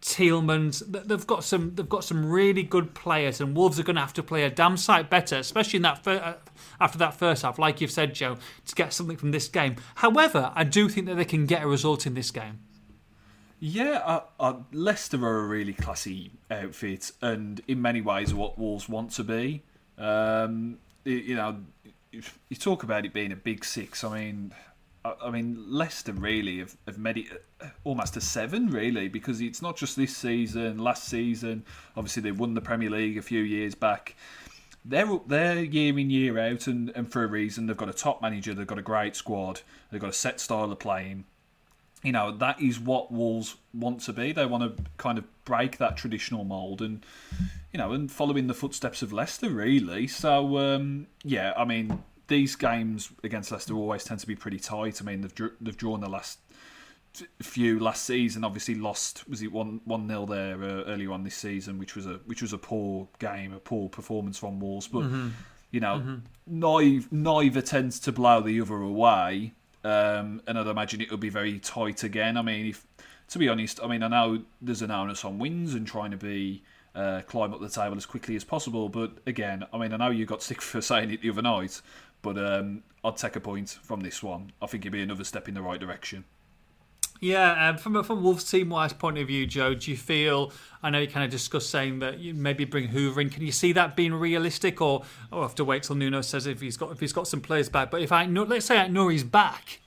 Tielemans, they've got some, they've got some really good players, and Wolves are going to have to play a damn sight better, especially in that fir- uh, after that first half, like you've said, Joe, to get something from this game. However, I do think that they can get a result in this game. Yeah, uh, uh, Leicester are a really classy outfit, and in many ways, what Wolves want to be. Um, you know, you talk about it being a big six. I mean, I, I mean, Leicester really have, have made it uh, almost a seven, really, because it's not just this season. Last season, obviously, they won the Premier League a few years back. They're up there year in year out, and, and for a reason. They've got a top manager. They've got a great squad. They've got a set style of playing you know that is what Wolves want to be. They want to kind of break that traditional mold and you know and follow in the footsteps of Leicester really. So um, yeah, I mean these games against Leicester always tend to be pretty tight. I mean they've they've drawn the last few last season. Obviously lost was it one one nil there uh, earlier on this season, which was a which was a poor game, a poor performance from Wolves, but. you know, neither, neither tends to blow the other away. Um, and I'd imagine it will be very tight again. I mean, if to be honest, I mean, I know there's an onus on wins and trying to be uh, climb up the table as quickly as possible. But again, I mean, I know you got sick [LAUGHS] for saying it the other night, but um, I'd take a point from this one. I think it'd be another step in the right direction. Yeah, um, from a from Wolves team wise point of view, Joe, do you feel? I know you kind of discussed saying that you maybe bring Hoever in. Can you see that being realistic, or I'll have to wait till Nuno says if he's got if he's got some players back? But if I let's say Nouri's back,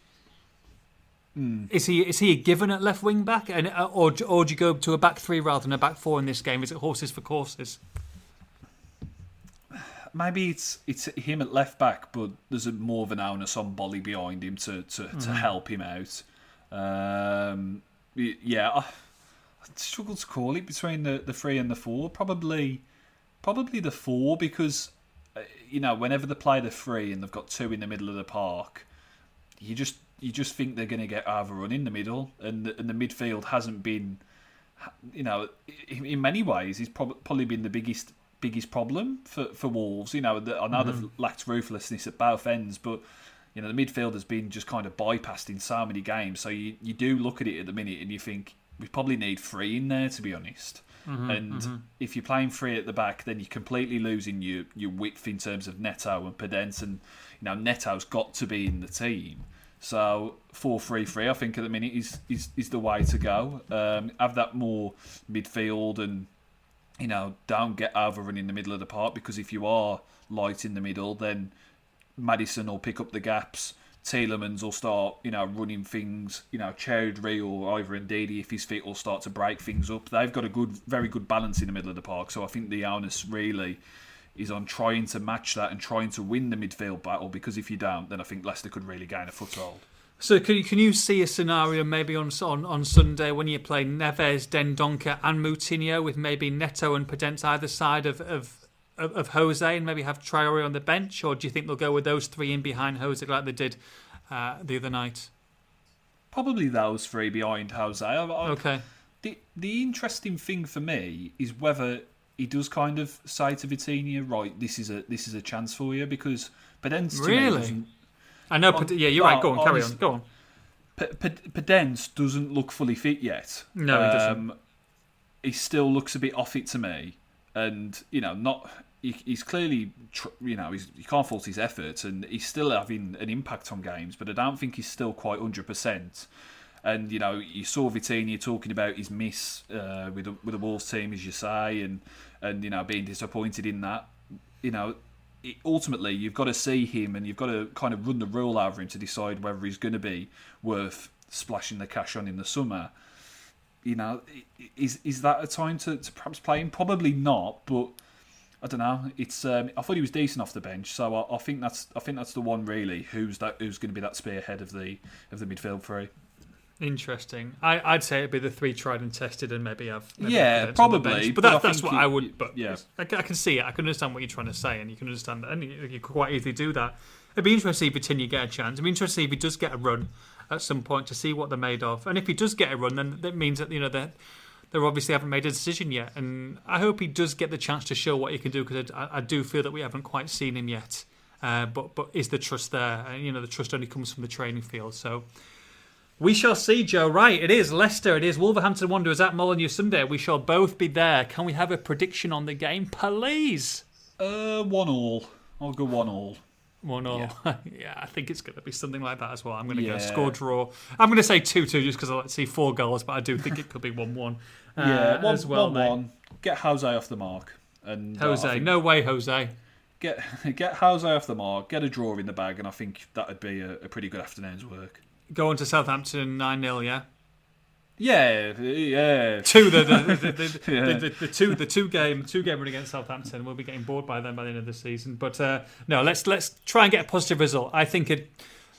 Hmm. is he is he a given at left wing back, and uh, or or do you go to a back three rather than a back four in this game? Is it horses for courses? Maybe it's it's him at left back, but there's a more of an onus on Boly behind him to to, to help him out. Um, yeah, I, I struggle to call it between the, the three and the four. Probably, probably the four because uh, you know whenever they play the three and they've got two in the middle of the park, you just you just think they're going to get overrun in the middle, and the, and the midfield hasn't been, you know, in, in many ways, he's prob- probably been the biggest biggest problem for, for Wolves. You know, the, I know they've lacked ruthlessness at both ends, but you know the midfield has been just kind of bypassed in so many games. So you, you do look at it at the minute and you think we probably need three in there to be honest. and if you're playing three at the back, then you're completely losing your, your width in terms of Neto and Podence. And you know Neto's got to be in the team. So four three three, I think at the minute is is, is the way to go. Um, have that more midfield and you know don't get overrun in the middle of the park because if you are light in the middle, then Maddison will pick up the gaps. Tielemans will start, you know, running things. You know, Choudhury or either Ndidi, if his feet will start to break things up. They've got a good, very good balance in the middle of the park. So I think the onus really is on trying to match that and trying to win the midfield battle. Because if you don't, then I think Leicester could really gain a foothold. So can you, can you see a scenario maybe on on, on Sunday when you play Neves, Dendoncker, and Moutinho with maybe Neto and Podence either side of, of of, of Jose and maybe have Traore on the bench, or do you think they'll go with those three in behind Jose like they did uh, the other night? Probably those three behind Jose. I, I, Okay. the the interesting thing for me is whether he does kind of say to Vitinha, right, this is a this is a chance for you because Podence Really? doesn't- I know. Well, yeah, you're well, right. Go on, carry on. Go on. Podence doesn't look fully fit yet. No, he doesn't. Um, he still looks a bit off it to me, and you know, not. He, he's clearly, you know, he's, you can't fault his efforts, and he's still having an impact on games. But I don't think he's still quite hundred percent. And you know, you saw Vitinha talking about his miss uh, with the, with the Wolves team, as you say, and and you know, being disappointed in that. You know, ultimately you've got to see him and you've got to kind of run the rule over him to decide whether he's going to be worth splashing the cash on in the summer. You know, is is that a time to, to perhaps play him? Probably not, but I don't know. It's um, I thought he was decent off the bench, so I, I think that's I think that's the one really who's that who's going to be that spearhead of the of the midfield three. Interesting. I, I'd say it'd be the three tried and tested, and maybe have maybe Yeah, Podence on the probably. But, but that, that's what it- I would. But yeah. I, can- I can see it. I can understand what you're trying to say, and you can understand that, and you, you could quite easily do that. It'd be interesting to see Vitinha get a chance. It'd be interesting to see if he does get a run at some point to see what they're made of, and if he does get a run, then that means that you know they they obviously haven't made a decision yet. And I hope he does get the chance to show what he can do because I, I do feel that we haven't quite seen him yet. Uh, but but is the trust there? And you know the trust only comes from the training field. So we shall see, Joe. Right, it is Leicester. It is Wolverhampton Wanderers at Molineux Sunday. We shall both be there. Can we have a prediction on the game, please? Uh, one all. I'll go one all. One all. [LAUGHS] Yeah. I think it's going to be something like that as well. I'm going to go score draw. I'm going to say 2 2 just because I like to see four goals, but I do think it could be 1 1 uh, yeah, one, as well. one, one. Get Jose off the mark. And uh, Jose. think No way, Jose. get [LAUGHS] get Jose off the mark. Get a draw in the bag, and I think that'd be a, a pretty good afternoon's work. Go on to Southampton 9 0, yeah? Yeah, yeah. Two the the, the, the, [LAUGHS] Yeah. the, the, the two the two game two game run against Southampton. We'll be getting bored by them by the end of the season. But uh, no, let's let's try and get a positive result. I think it.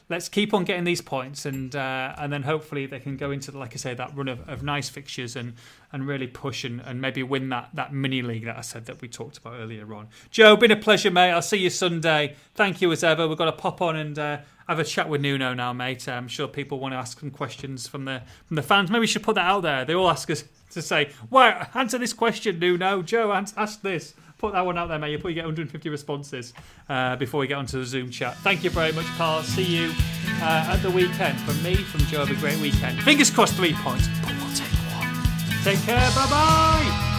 Let's keep on getting these points, and uh, and then hopefully they can go into like I say that run of, of nice fixtures and, and really push and, and maybe win that, that mini league that I said that we talked about earlier on. Joe, been a pleasure, mate. I'll see you Sunday. Thank you as ever. We've got to pop on and uh, have a chat with Nuno now, mate. I'm sure people want to ask some questions from the from the fans. Maybe we should put that out there. They all ask us to say, "Why answer this question, Nuno? Joe, ask this." Put that one out there, mate. You probably get 150 responses uh, before we get onto the Zoom chat. Thank you very much, Carl. See you uh, at the weekend. From me, from Joe, have a great weekend. Fingers crossed, three points, but we'll take one. Take care. Bye bye.